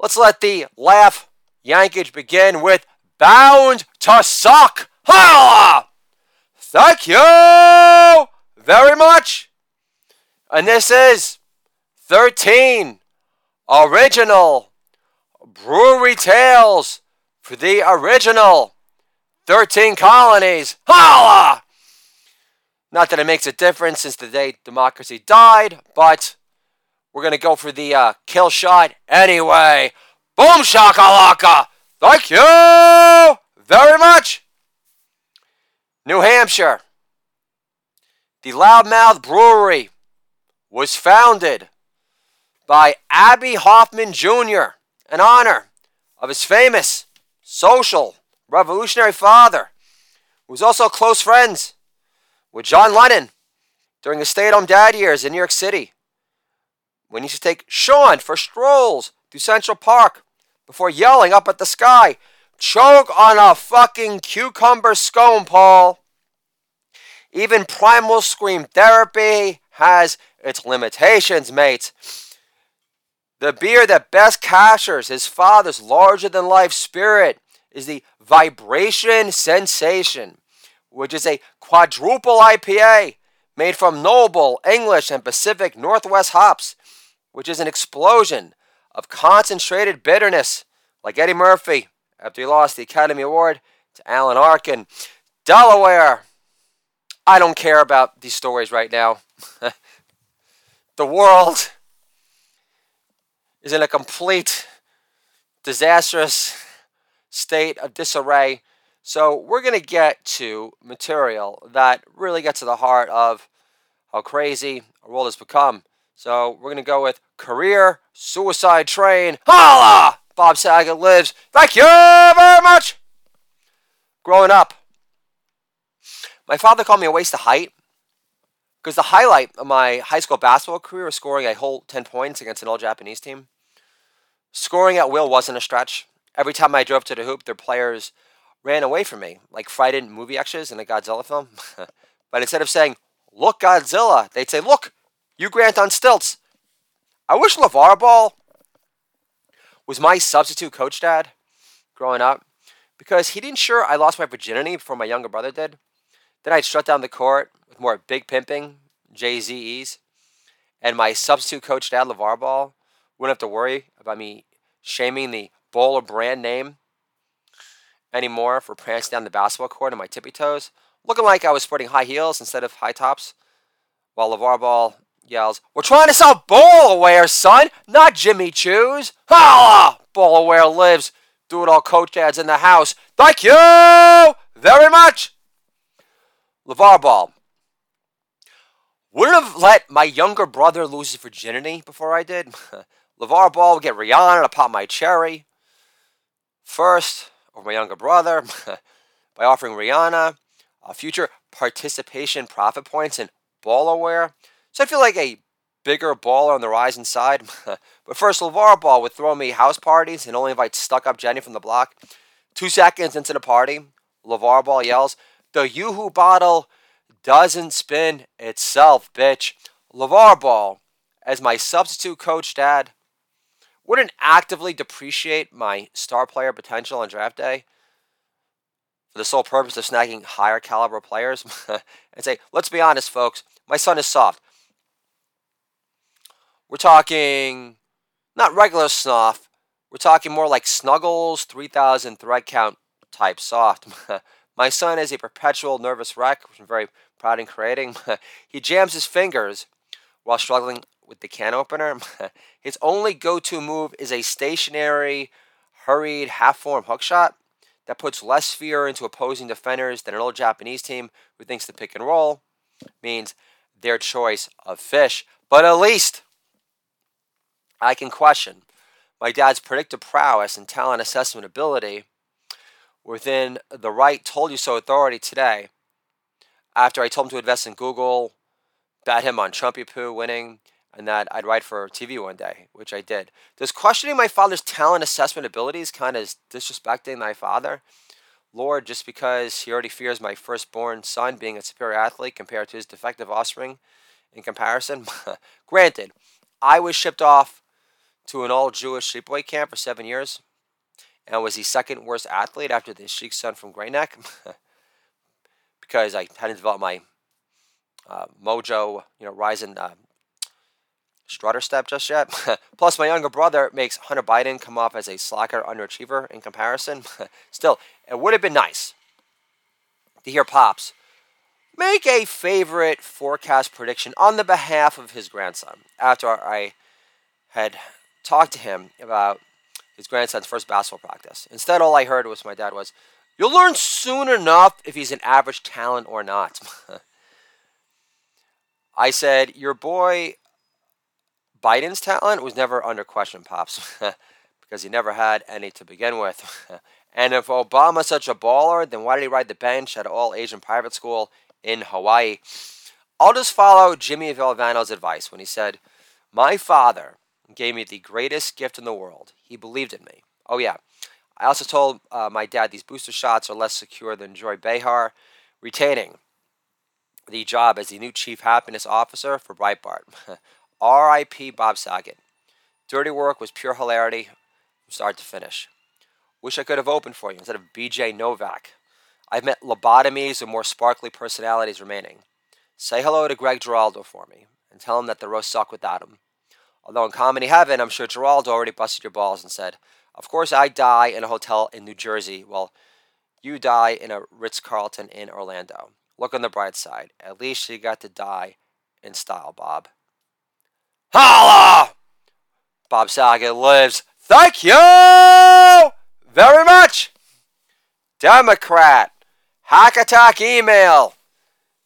let's let the laugh yankage begin with bound to suck. Holla! Thank you very much. And this is 13 original brewery tales for the original 13 colonies. Holla! Not that it makes a difference since the day democracy died, but we're going to go for the uh, kill shot anyway. Boom shakalaka! Thank you very much. New Hampshire. The Loudmouth Brewery was founded by Abbie Hoffman Jr. in honor of his famous social revolutionary father, who was also close friends with John Lennon during his stay at home dad years in New York City when he used to take Sean for strolls through Central Park before yelling up at the sky, Choke on a fucking cucumber scone, Paul. Even primal scream therapy has its limitations, mates. The beer that best captures his father's larger than life spirit is the Vibration Sensation, which is a quadruple IPA made from noble English and Pacific Northwest hops, which is an explosion of concentrated bitterness, like Eddie Murphy after he lost the Academy Award to Alan Arkin. Delaware, I don't care about these stories right now. the world is in a complete disastrous state of disarray. So, we're going to get to material that really gets to the heart of how crazy our world has become. So, we're going to go with Career Suicide Train. Holla! Bob Saget lives. Thank you very much. Growing up, my father called me a waste of height because the highlight of my high school basketball career was scoring a whole 10 points against an all Japanese team. Scoring at will wasn't a stretch. Every time I drove to the hoop, their players ran away from me, like frightened movie extras in a Godzilla film. but instead of saying, Look, Godzilla, they'd say, Look, you Grant on stilts. I wish LeVar Ball was my substitute coach dad growing up because he didn't sure I lost my virginity before my younger brother did. Then I'd strut down the court with more big pimping, Jay-Z's, and my substitute coach, Dad LeVar Ball, wouldn't have to worry about me shaming the Baller brand name anymore for prancing down the basketball court on my tippy toes, looking like I was sporting high heels instead of high tops, while LeVar Ball yells, We're trying to sell Bowl son, not Jimmy Choo's. Holla! Bowl lives. Do it all coach dads in the house. Thank you very much. LeVar Ball. Wouldn't have let my younger brother lose his virginity before I did. LeVar Ball would get Rihanna to pop my cherry first over my younger brother by offering Rihanna a future participation profit points in ball So I feel like a bigger baller on the rising side. but first, LeVar Ball would throw me house parties and only invite stuck up Jenny from the block. Two seconds into the party, LeVar Ball yells, the Yoo-Hoo bottle doesn't spin itself, bitch. LeVar Ball, as my substitute coach dad, wouldn't actively depreciate my star player potential on draft day for the sole purpose of snagging higher caliber players and say, let's be honest, folks, my son is soft. We're talking not regular soft, we're talking more like Snuggles 3000 thread count type soft. My son is a perpetual nervous wreck, which I'm very proud in creating. he jams his fingers while struggling with the can opener. his only go to move is a stationary, hurried, half form hook shot that puts less fear into opposing defenders than an old Japanese team who thinks the pick and roll means their choice of fish. But at least I can question my dad's predictive prowess and talent assessment ability within the right told you so authority today after I told him to invest in Google, bet him on Trumpy Poo winning, and that I'd write for TV one day, which I did. Does questioning my father's talent assessment abilities kind of disrespecting my father? Lord, just because he already fears my firstborn son being a superior athlete compared to his defective offspring in comparison? Granted, I was shipped off to an all Jewish sleepaway camp for seven years and was the second worst athlete after the Sheik's son from Great Neck because I hadn't developed my uh, mojo, you know, rising uh, strutter step just yet. Plus, my younger brother makes Hunter Biden come off as a slacker underachiever in comparison. Still, it would have been nice to hear Pops make a favorite forecast prediction on the behalf of his grandson after I had talked to him about his grandson's first basketball practice. Instead, all I heard was my dad was, You'll learn soon enough if he's an average talent or not. I said, Your boy Biden's talent was never under question, Pops, because he never had any to begin with. and if Obama's such a baller, then why did he ride the bench at all Asian private school in Hawaii? I'll just follow Jimmy Valvano's advice when he said, My father gave me the greatest gift in the world. He believed in me. Oh, yeah. I also told uh, my dad these booster shots are less secure than Joy Behar, retaining the job as the new chief happiness officer for Breitbart. R.I.P. Bob Saget. Dirty work was pure hilarity from start to finish. Wish I could have opened for you instead of B.J. Novak. I've met lobotomies and more sparkly personalities remaining. Say hello to Greg Giraldo for me and tell him that the roast suck without him. Although in comedy heaven, I'm sure Giraldo already busted your balls and said, Of course I die in a hotel in New Jersey. Well, you die in a Ritz Carlton in Orlando. Look on the bright side. At least you got to die in style, Bob. Holla! Bob Saget lives. Thank you very much. Democrat. Hack attack email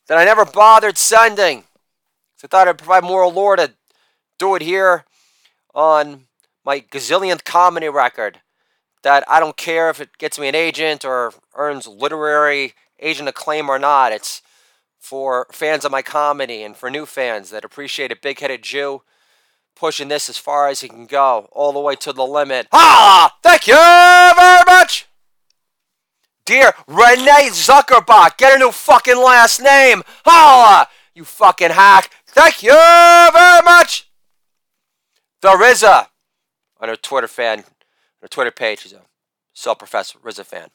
that I never bothered sending. So I thought I'd provide moral lore to do it here on my gazillionth comedy record. That I don't care if it gets me an agent or earns literary agent acclaim or not. It's for fans of my comedy and for new fans that appreciate a big headed Jew pushing this as far as he can go, all the way to the limit. Ah! Thank you very much! Dear Renee Zuckerbrot, get a new fucking last name! Holla! You fucking hack! Thank you very much! The RZA on her Twitter fan, her Twitter page, she's a self-professed RZA fan.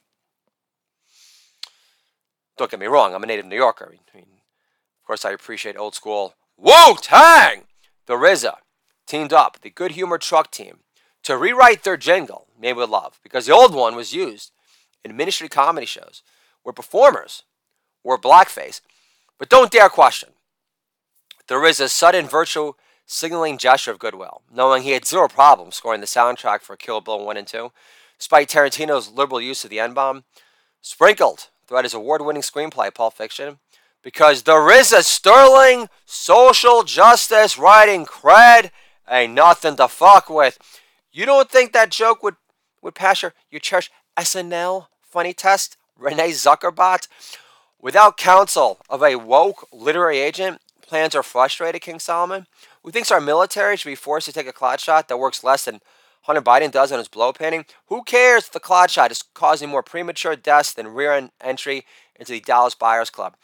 Don't get me wrong, I'm a native New Yorker. I mean, of course, I appreciate old school Wu Tang. The RZA teamed up the Good Humor Truck Team to rewrite their jingle, Made with Love, because the old one was used in ministry comedy shows where performers wore blackface. But don't dare question. There is a sudden virtual signaling gesture of goodwill, knowing he had zero problem scoring the soundtrack for Kill Bill 1 and 2, despite Tarantino's liberal use of the N bomb, sprinkled throughout his award winning screenplay, Pulp Fiction, because there is a sterling social justice writing cred ain't nothing to fuck with. You don't think that joke would, would pass your, your church SNL funny test? Renee Zuckerbrot? Without counsel of a woke literary agent, plans are frustrated, King Solomon, who thinks our military should be forced to take a clot shot that works less than Hunter Biden does on his blow painting. Who cares if the clot shot is causing more premature deaths than rear entry into the Dallas Buyers Club?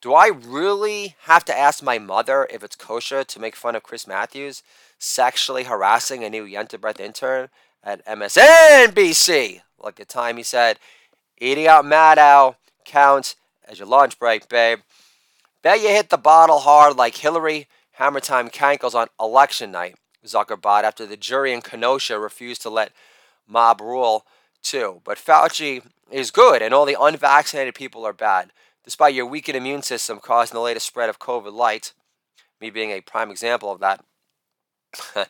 Do I really have to ask my mother if it's kosher to make fun of Chris Matthews sexually harassing a new Yenta intern at MSNBC? Like the time he said, eating out Maddow counts as your lunch break, babe. Bet you hit the bottle hard like Hillary Hammer Time Cankles on election night, Zuckerbrot, after the jury in Kenosha refused to let mob rule too. But Fauci is good, and all the unvaccinated people are bad despite your weakened immune system causing the latest spread of COVID light, me being a prime example of that.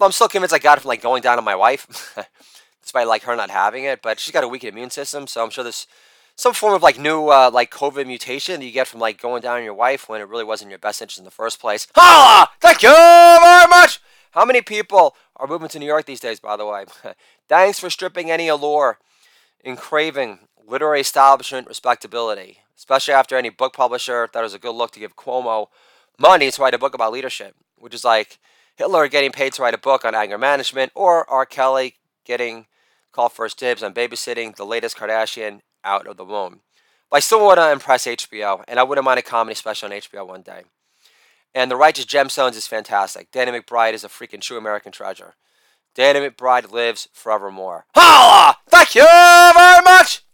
I'm still convinced I got it from like going down on my wife, despite like her not having it. But she's got a weakened immune system, so I'm sure there's some form of like new uh, like COVID mutation that you get from like going down on your wife when it really wasn't your best interest in the first place. Holla! Thank you very much. How many people are moving to New York these days? By the way, thanks for stripping any allure in craving literary establishment respectability especially after any book publisher thought it was a good look to give Cuomo money to write a book about leadership, which is like Hitler getting paid to write a book on anger management, or R. Kelly getting called first dibs on babysitting the latest Kardashian out of the womb. But I still want to impress HBO, and I wouldn't mind a comedy special on HBO one day. And The Righteous Gemstones is fantastic. Danny McBride is a freaking true American treasure. Danny McBride lives forevermore. Holla! Thank you very much!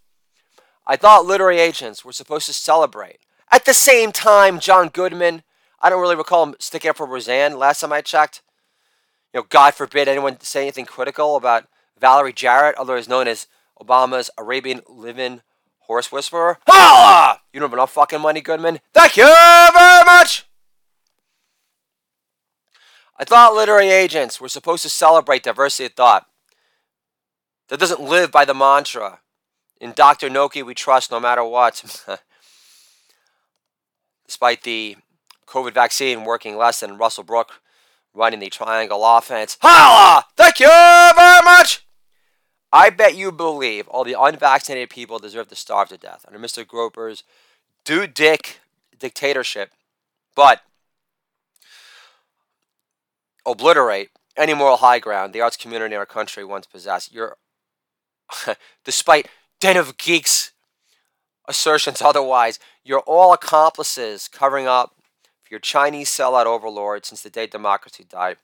I thought literary agents were supposed to celebrate At the same time, John Goodman, I don't really recall him sticking up for Roseanne last time I checked. You know, God forbid anyone say anything critical about Valerie Jarrett, otherwise known as Obama's Arabian living horse whisperer. Holla! You don't have enough fucking money, Goodman. Thank you very much! I thought literary agents were supposed to celebrate diversity of thought. That doesn't live by the mantra. In Dr. Noki, we trust no matter what. Despite the COVID vaccine working less than Russell Brook running the triangle offense. Holla! Thank you very much! I bet you believe all the unvaccinated people deserve to starve to death under Mr. Groper's do dick dictatorship, but obliterate any moral high ground the arts community in our country once possessed. You're, despite Den of Geeks assertions otherwise, you're all accomplices covering up for your Chinese sellout overlord since the day democracy died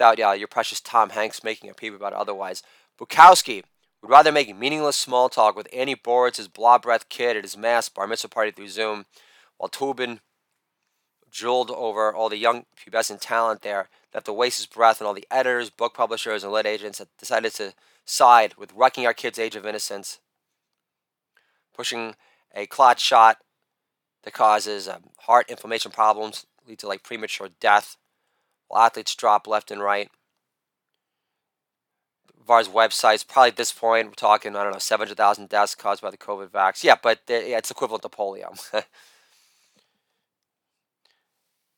without yeah, your precious Tom Hanks making a peep about it otherwise. Bukowski would rather make meaningless small talk with Annie Boritz, his blob breath kid at his mass bar mitzvah party through Zoom, while Toobin drooled over all the young pubescent talent there, left to waste his breath on all the editors, book publishers, and lit agents that decided to side with wrecking our kids' age of innocence, pushing a clot shot that causes um, heart inflammation problems, lead to like premature death, athletes drop left and right. VAERS websites, probably at this point, we're talking, I don't know, 700,000 deaths caused by the COVID vax. Yeah, but yeah, it's equivalent to polio.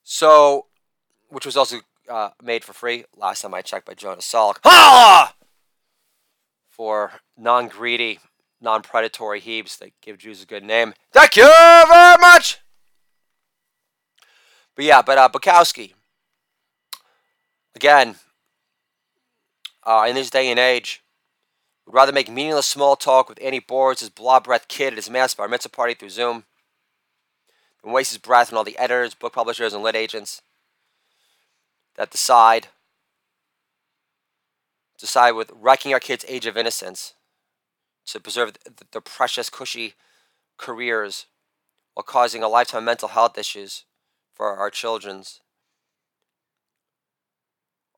so, which was also uh, made for free last time I checked by Jonas Salk. Ah! For non greedy, non predatory heaps that give Jews a good name. Thank you very much! But yeah, but uh, Bukowski, Again, uh, in this day and age, would rather make meaningless small talk with Annie Boritz, his blob breath kid at his mass bar mitzvah party through Zoom, than waste his breath on all the editors, book publishers, and lit agents that decide decide with wrecking our kids' age of innocence to preserve their precious, cushy careers while causing a lifetime mental health issues for our children's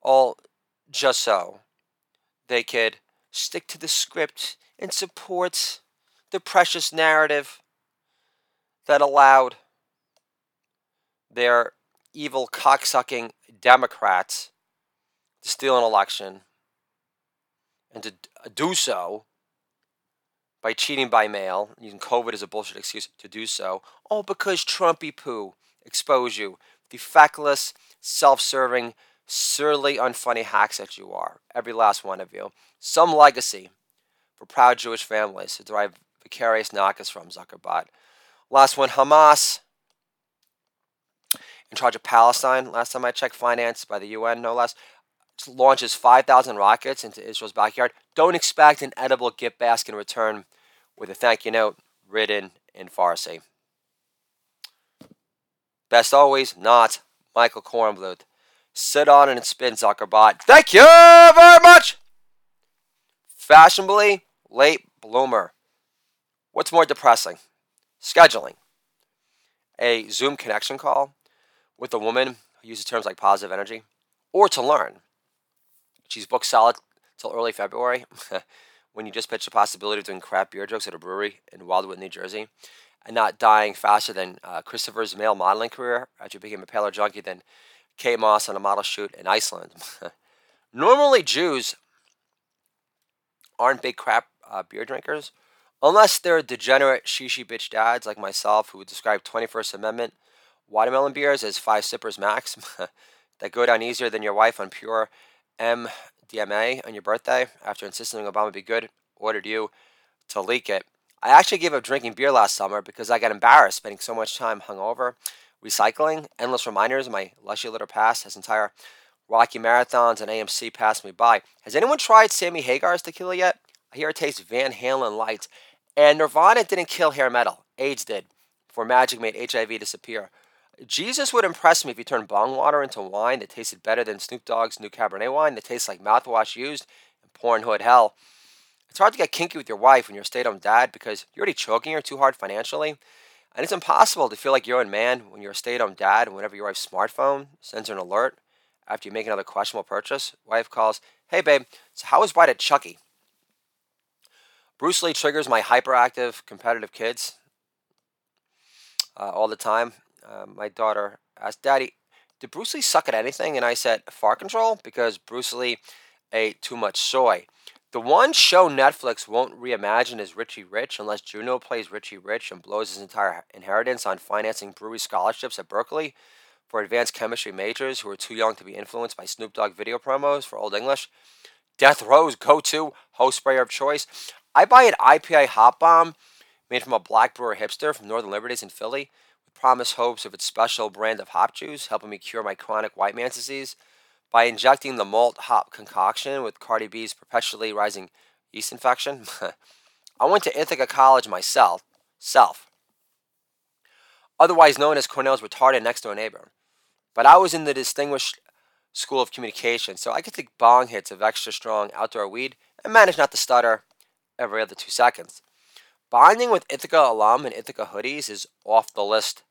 all just so. They could stick to the script and support the precious narrative that allowed their evil cocksucking Democrats to steal an election and to uh, do so by cheating by mail, using COVID as a bullshit excuse to do so, all because Trumpy poo exposed you, the feckless, self serving, surly, unfunny hacks that you are, every last one of you. Some legacy for proud Jewish families to derive vicarious nakas from Zuckerbrot. Last one, Hamas, in charge of Palestine. Last time I checked, financed by the UN, no less, launches 5,000 rockets into Israel's backyard. Don't expect an edible gift basket in return with a thank you note written in Farsi. Best always, not Michael Kornbluth. Sit on and spin, Zuckerbrot. Thank you very much! Fashionably late bloomer. What's more depressing? Scheduling. A Zoom connection call with a woman who uses terms like positive energy, or to learn. She's booked solid till early February when you just pitched the possibility of doing crap beer jokes at a brewery in Wildwood, New Jersey, and not dying faster than uh, Christopher's male modeling career after you became a paler junkie than Kate Moss on a model shoot in Iceland. Normally, Jews aren't big crap uh, beer drinkers, unless they're degenerate shishi bitch dads like myself who would describe 21st Amendment watermelon beers as five sippers max that go down easier than your wife on pure MDMA on your birthday after insisting Obama be good, ordered you to leak it. I actually gave up drinking beer last summer because I got embarrassed spending so much time hungover recycling, endless reminders. of My Lushy Litter past, has entire Rocky Marathons and AMC passed me by. Has anyone tried Sammy Hagar's tequila yet? I hear it tastes Van Halen light. And Nirvana didn't kill hair metal. AIDS did. Before magic made HIV disappear. Jesus would impress me if he turned bong water into wine that tasted better than Snoop Dogg's new Cabernet wine that tastes like mouthwash used in Pornhood hell. It's hard to get kinky with your wife when you're a stay-at-home dad because you're already choking her too hard financially And it's impossible to feel like your own man when you're a stay at home dad and whenever your wife's smartphone sends an alert after you make another questionable purchase, wife calls, Hey babe, so how was Bride at Chucky? Bruce Lee triggers my hyperactive, competitive kids uh, all the time. Uh, my daughter asked, Daddy, did Bruce Lee suck at anything? And I said, Fart control, because Bruce Lee ate too much soy. The one show Netflix won't reimagine is Richie Rich unless Juno plays Richie Rich and blows his entire inheritance on financing brewery scholarships at Berkeley for advanced chemistry majors who are too young to be influenced by Snoop Dogg video promos for Old English. Death Row's go to host sprayer of choice. I buy an IPA hop bomb made from a black brewer hipster from Northern Liberties in Philly with promised hopes of its special brand of hop juice helping me cure my chronic white man disease by injecting the malt hop concoction with Cardi B's perpetually rising yeast infection. I went to Ithaca College myself, self, otherwise known as Cornell's retarded next door neighbor. But I was in the distinguished School of Communication, so I could take bong hits of extra strong outdoor weed and manage not to stutter every other two seconds. Bonding with Ithaca alum and Ithaca hoodies is off the list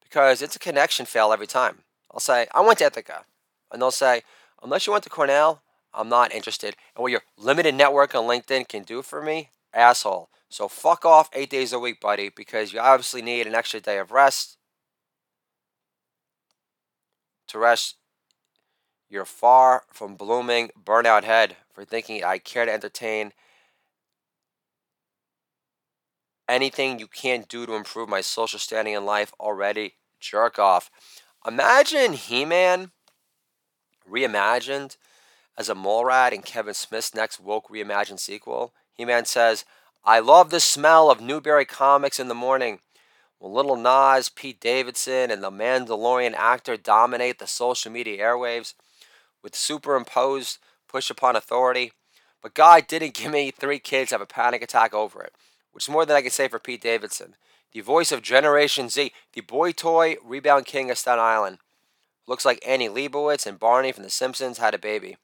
because it's a connection fail every time. I'll say, I went to Ithaca and they'll say, unless you went to Cornell, I'm not interested. And what your limited network on LinkedIn can do for me, asshole. So fuck off eight days a week, buddy, because you obviously need an extra day of rest to rest your far from blooming burnout head for thinking I care to entertain anything you can't do to improve my social standing in life already. Jerk off. Imagine He Man reimagined as a mole rat in Kevin Smith's next woke reimagined sequel. He Man says, I love the smell of Newbury Comics in the morning. When Little Nas, Pete Davidson, and the Mandalorian actor dominate the social media airwaves with superimposed push upon authority. But God didn't give me three kids have a panic attack over it, which is more than I can say for Pete Davidson. The voice of Generation Z, the boy toy rebound king of Staten Island. Looks like Annie Leibovitz and Barney from The Simpsons had a baby.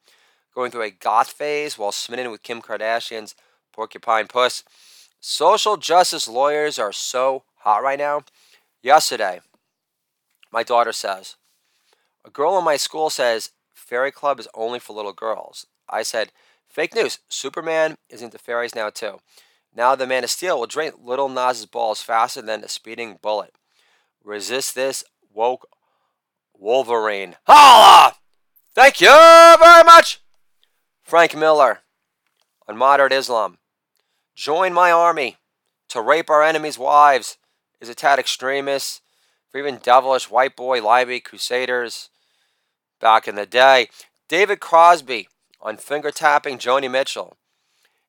Going through a goth phase while smitten with Kim Kardashian's porcupine puss. Social justice lawyers are so hot right now. Yesterday, my daughter says, a girl in my school says Fairy Club is only for little girls. I said, fake news. Superman is into fairies now too. Now the Man of Steel will drain Little Nas's balls faster than a speeding bullet. Resist this woke Wolverine. Holla! Thank you very much! Frank Miller on Moderate Islam. Join my army to rape our enemies' wives is a tad extremist for even devilish white boy limey crusaders back in the day. David Crosby on finger tapping Joni Mitchell.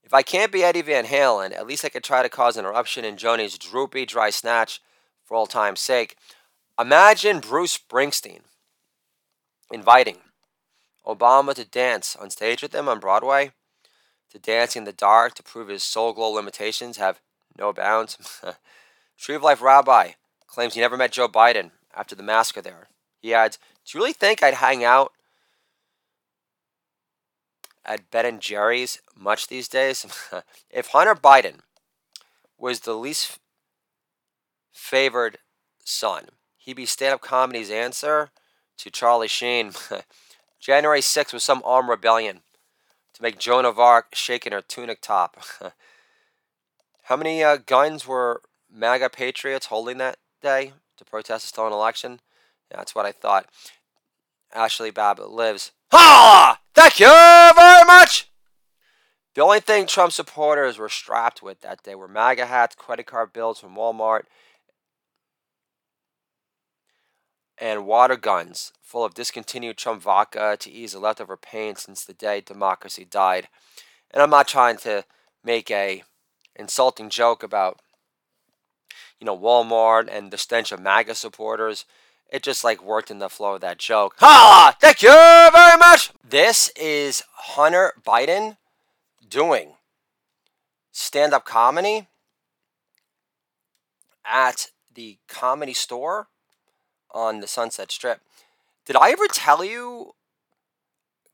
If I can't be Eddie Van Halen, at least I could try to cause an eruption in Joni's droopy, dry snatch for all time's sake. Imagine Bruce Springsteen inviting Obama to dance on stage with him on Broadway, to dance in the dark to prove his soul glow limitations have no bounds. Tree of Life Rabbi claims he never met Joe Biden after the massacre there. He adds, Do you really think I'd hang out at Ben and Jerry's much these days? if Hunter Biden was the least favored son, he'd be stand up comedy's answer to Charlie Sheen. January 6th was some armed rebellion to make Joan of Arc shake in her tunic top. How many uh, guns were MAGA patriots holding that day to protest a stolen election? Yeah, that's what I thought. Ashli Babbitt lives. Ha! Thank you very much! The only thing Trump supporters were strapped with that day were MAGA hats, credit card bills from Walmart, and water guns full of discontinued Trump vodka to ease the leftover pain since the day democracy died. And I'm not trying to make a insulting joke about you know Walmart and the stench of MAGA supporters. It just like worked in the flow of that joke. Ha! Thank you very much. This is Hunter Biden doing stand-up comedy at the comedy store on the Sunset Strip. Did I ever tell you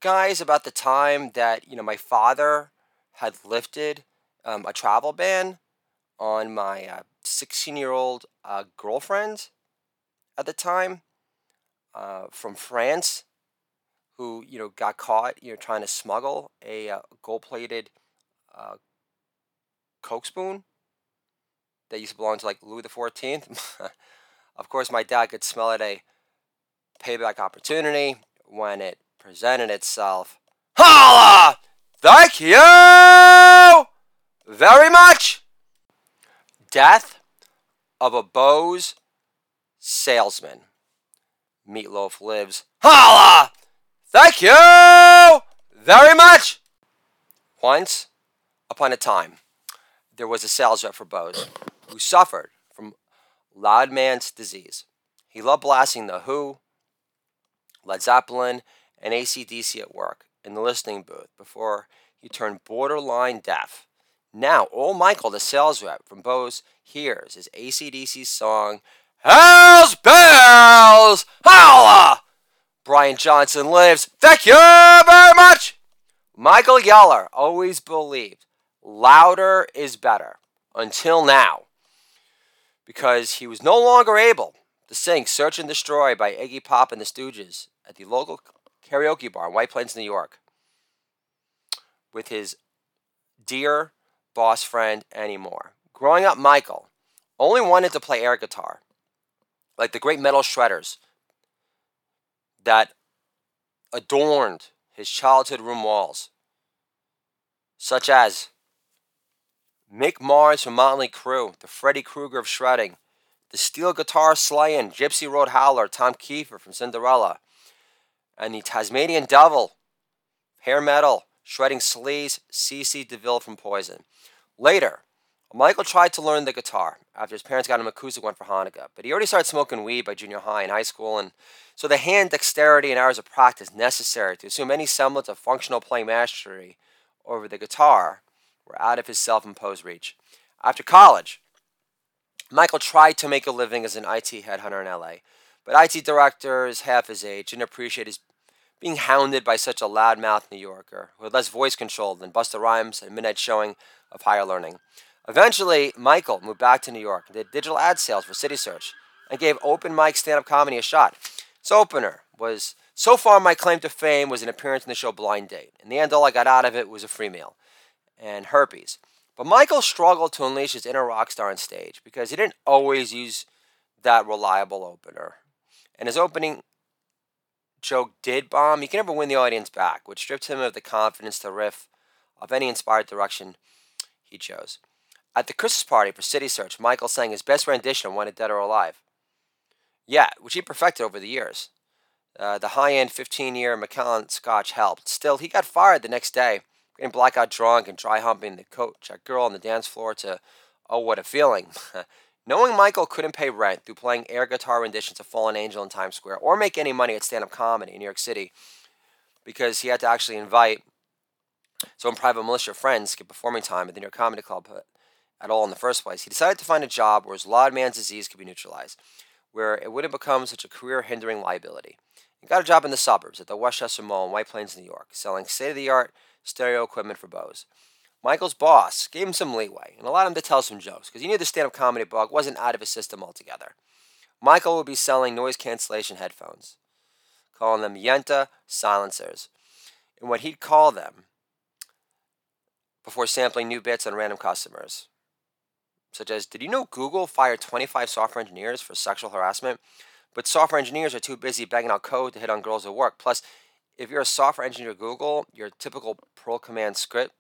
guys about the time that you know my father had lifted um, a travel ban on my uh, 16 year old uh, girlfriend at the time uh, from France who you know got caught you know trying to smuggle a uh, gold plated uh, Coke spoon that used to belong to like Louis the Fourteenth. of course, my dad could smell it a payback opportunity when it presented itself. Holla! Thank you very much. Death of a Bose salesman. Meatloaf lives. Holla! Thank you very much. Once upon a time, there was a sales rep for Bose who suffered loud man's disease. He loved blasting The Who, Led Zeppelin, and ACDC at work in the listening booth before he turned borderline deaf. Now, old Michael, the sales rep from Bose, hears his ACDC song, Hells Bells! Holla! Brian Johnson lives. Thank you very much! Michael Yeller always believed louder is better until now because he was no longer able to sing Search and Destroy by Iggy Pop and the Stooges at the local karaoke bar in White Plains, New York with his dear boss friend anymore. Growing up, Michael only wanted to play air guitar, like the great metal shredders that adorned his childhood room walls, such as Mick Mars from Motley Crue, the Freddy Krueger of shredding, the steel guitar slaying Gypsy Road Howler Tom Kiefer from Cinderella, and the Tasmanian Devil, hair metal, shredding sleaze CC DeVille from Poison. Later, Michael tried to learn the guitar after his parents got him a acoustic one for Hanukkah, but he already started smoking weed by junior high and high school, and so the hand dexterity and hours of practice necessary to assume any semblance of functional playing mastery over the guitar were out of his self imposed reach. After college, Michael tried to make a living as an IT headhunter in LA, but IT directors half his age didn't appreciate his being hounded by such a loudmouth New Yorker who had less voice control than Busta Rhymes and Midnight Showing of Higher Learning. Eventually, Michael moved back to New York and did digital ad sales for City Search and gave open mic stand up comedy a shot. Its opener was so far my claim to fame was an appearance in the show Blind Date. In the end, all I got out of it was a free meal and herpes. But Michael struggled to unleash his inner rock star on stage because he didn't always use that reliable opener. And his opening joke did bomb, he can never win the audience back, which stripped him of the confidence to riff of any inspired direction he chose. At the Christmas party for City Search, Michael sang his best rendition of When Wanted Dead or Alive. Yeah, which he perfected over the years. Uh, the high end 15 year Macallan scotch helped. Still, he got fired the next day, getting blackout drunk and dry humping the coach, a girl on the dance floor to, oh, what a feeling. Knowing Michael couldn't pay rent through playing air guitar renditions of Fallen Angel in Times Square or make any money at stand up comedy in New York City because he had to actually invite own private militia friends to get performing time at the New York Comedy Club uh, at all in the first place, he decided to find a job where his loud man's disease could be neutralized, where it wouldn't become such a career hindering liability. He got a job in the suburbs at the Westchester Mall in White Plains, New York, selling state of the art stereo equipment for Bose. Michael's boss gave him some leeway and allowed him to tell some jokes because he knew the stand up comedy bug wasn't out of his system altogether. Michael would be selling noise cancellation headphones, calling them Yenta silencers, and what he'd call them before sampling new bits on random customers. Such as, did you know Google fired 25 software engineers for sexual harassment? But software engineers are too busy banging out code to hit on girls at work. Plus, if you're a software engineer at Google, your typical Perl command script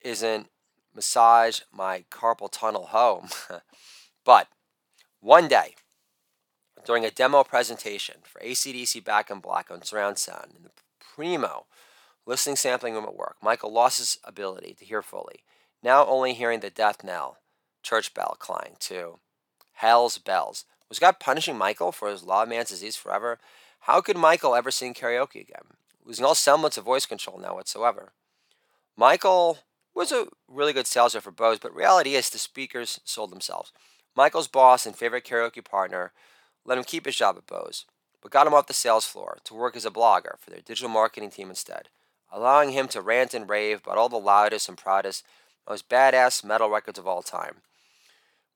isn't massage my carpal tunnel home. but one day, during a demo presentation for ACDC Back in Black on surround sound in the primo listening sampling room at work, Michael lost his ability to hear fully, now only hearing the death knell church bell clang to hell's bells. Was God punishing Michael for his loud man's disease forever? How could Michael ever sing karaoke again? Losing all semblance of voice control now whatsoever. Michael was a really good sales rep for Bose, but reality is the speakers sold themselves. Michael's boss and favorite karaoke partner let him keep his job at Bose, but got him off the sales floor to work as a blogger for their digital marketing team instead, allowing him to rant and rave about all the loudest and proudest, most badass metal records of all time.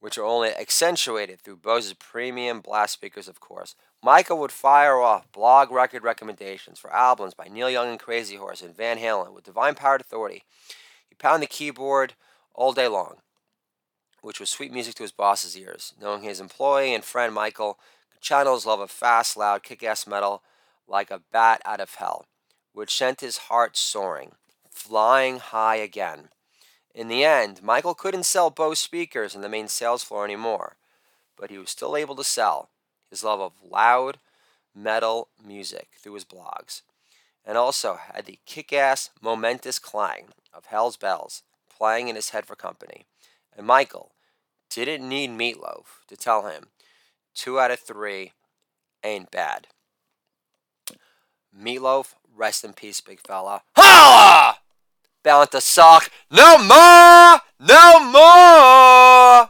Which are only accentuated through Bose's premium blast speakers, of course. Michael would fire off blog record recommendations for albums by Neil Young and Crazy Horse and Van Halen with divine powered authority. He pounded the keyboard all day long, which was sweet music to his boss's ears, knowing his employee and friend Michael could channel his love of fast, loud, kick ass metal like a bat out of hell, which sent his heart soaring, flying high again. In the end, Michael couldn't sell Bose speakers in the main sales floor anymore, but he was still able to sell his love of loud metal music through his blogs, and also had the kick ass, momentous clang of Hell's Bells playing in his head for company. And Michael didn't need Meatloaf to tell him two out of three ain't bad. Meatloaf, rest in peace, big fella. Holla! Bound to suck. No more! No more!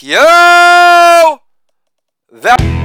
Thank you! That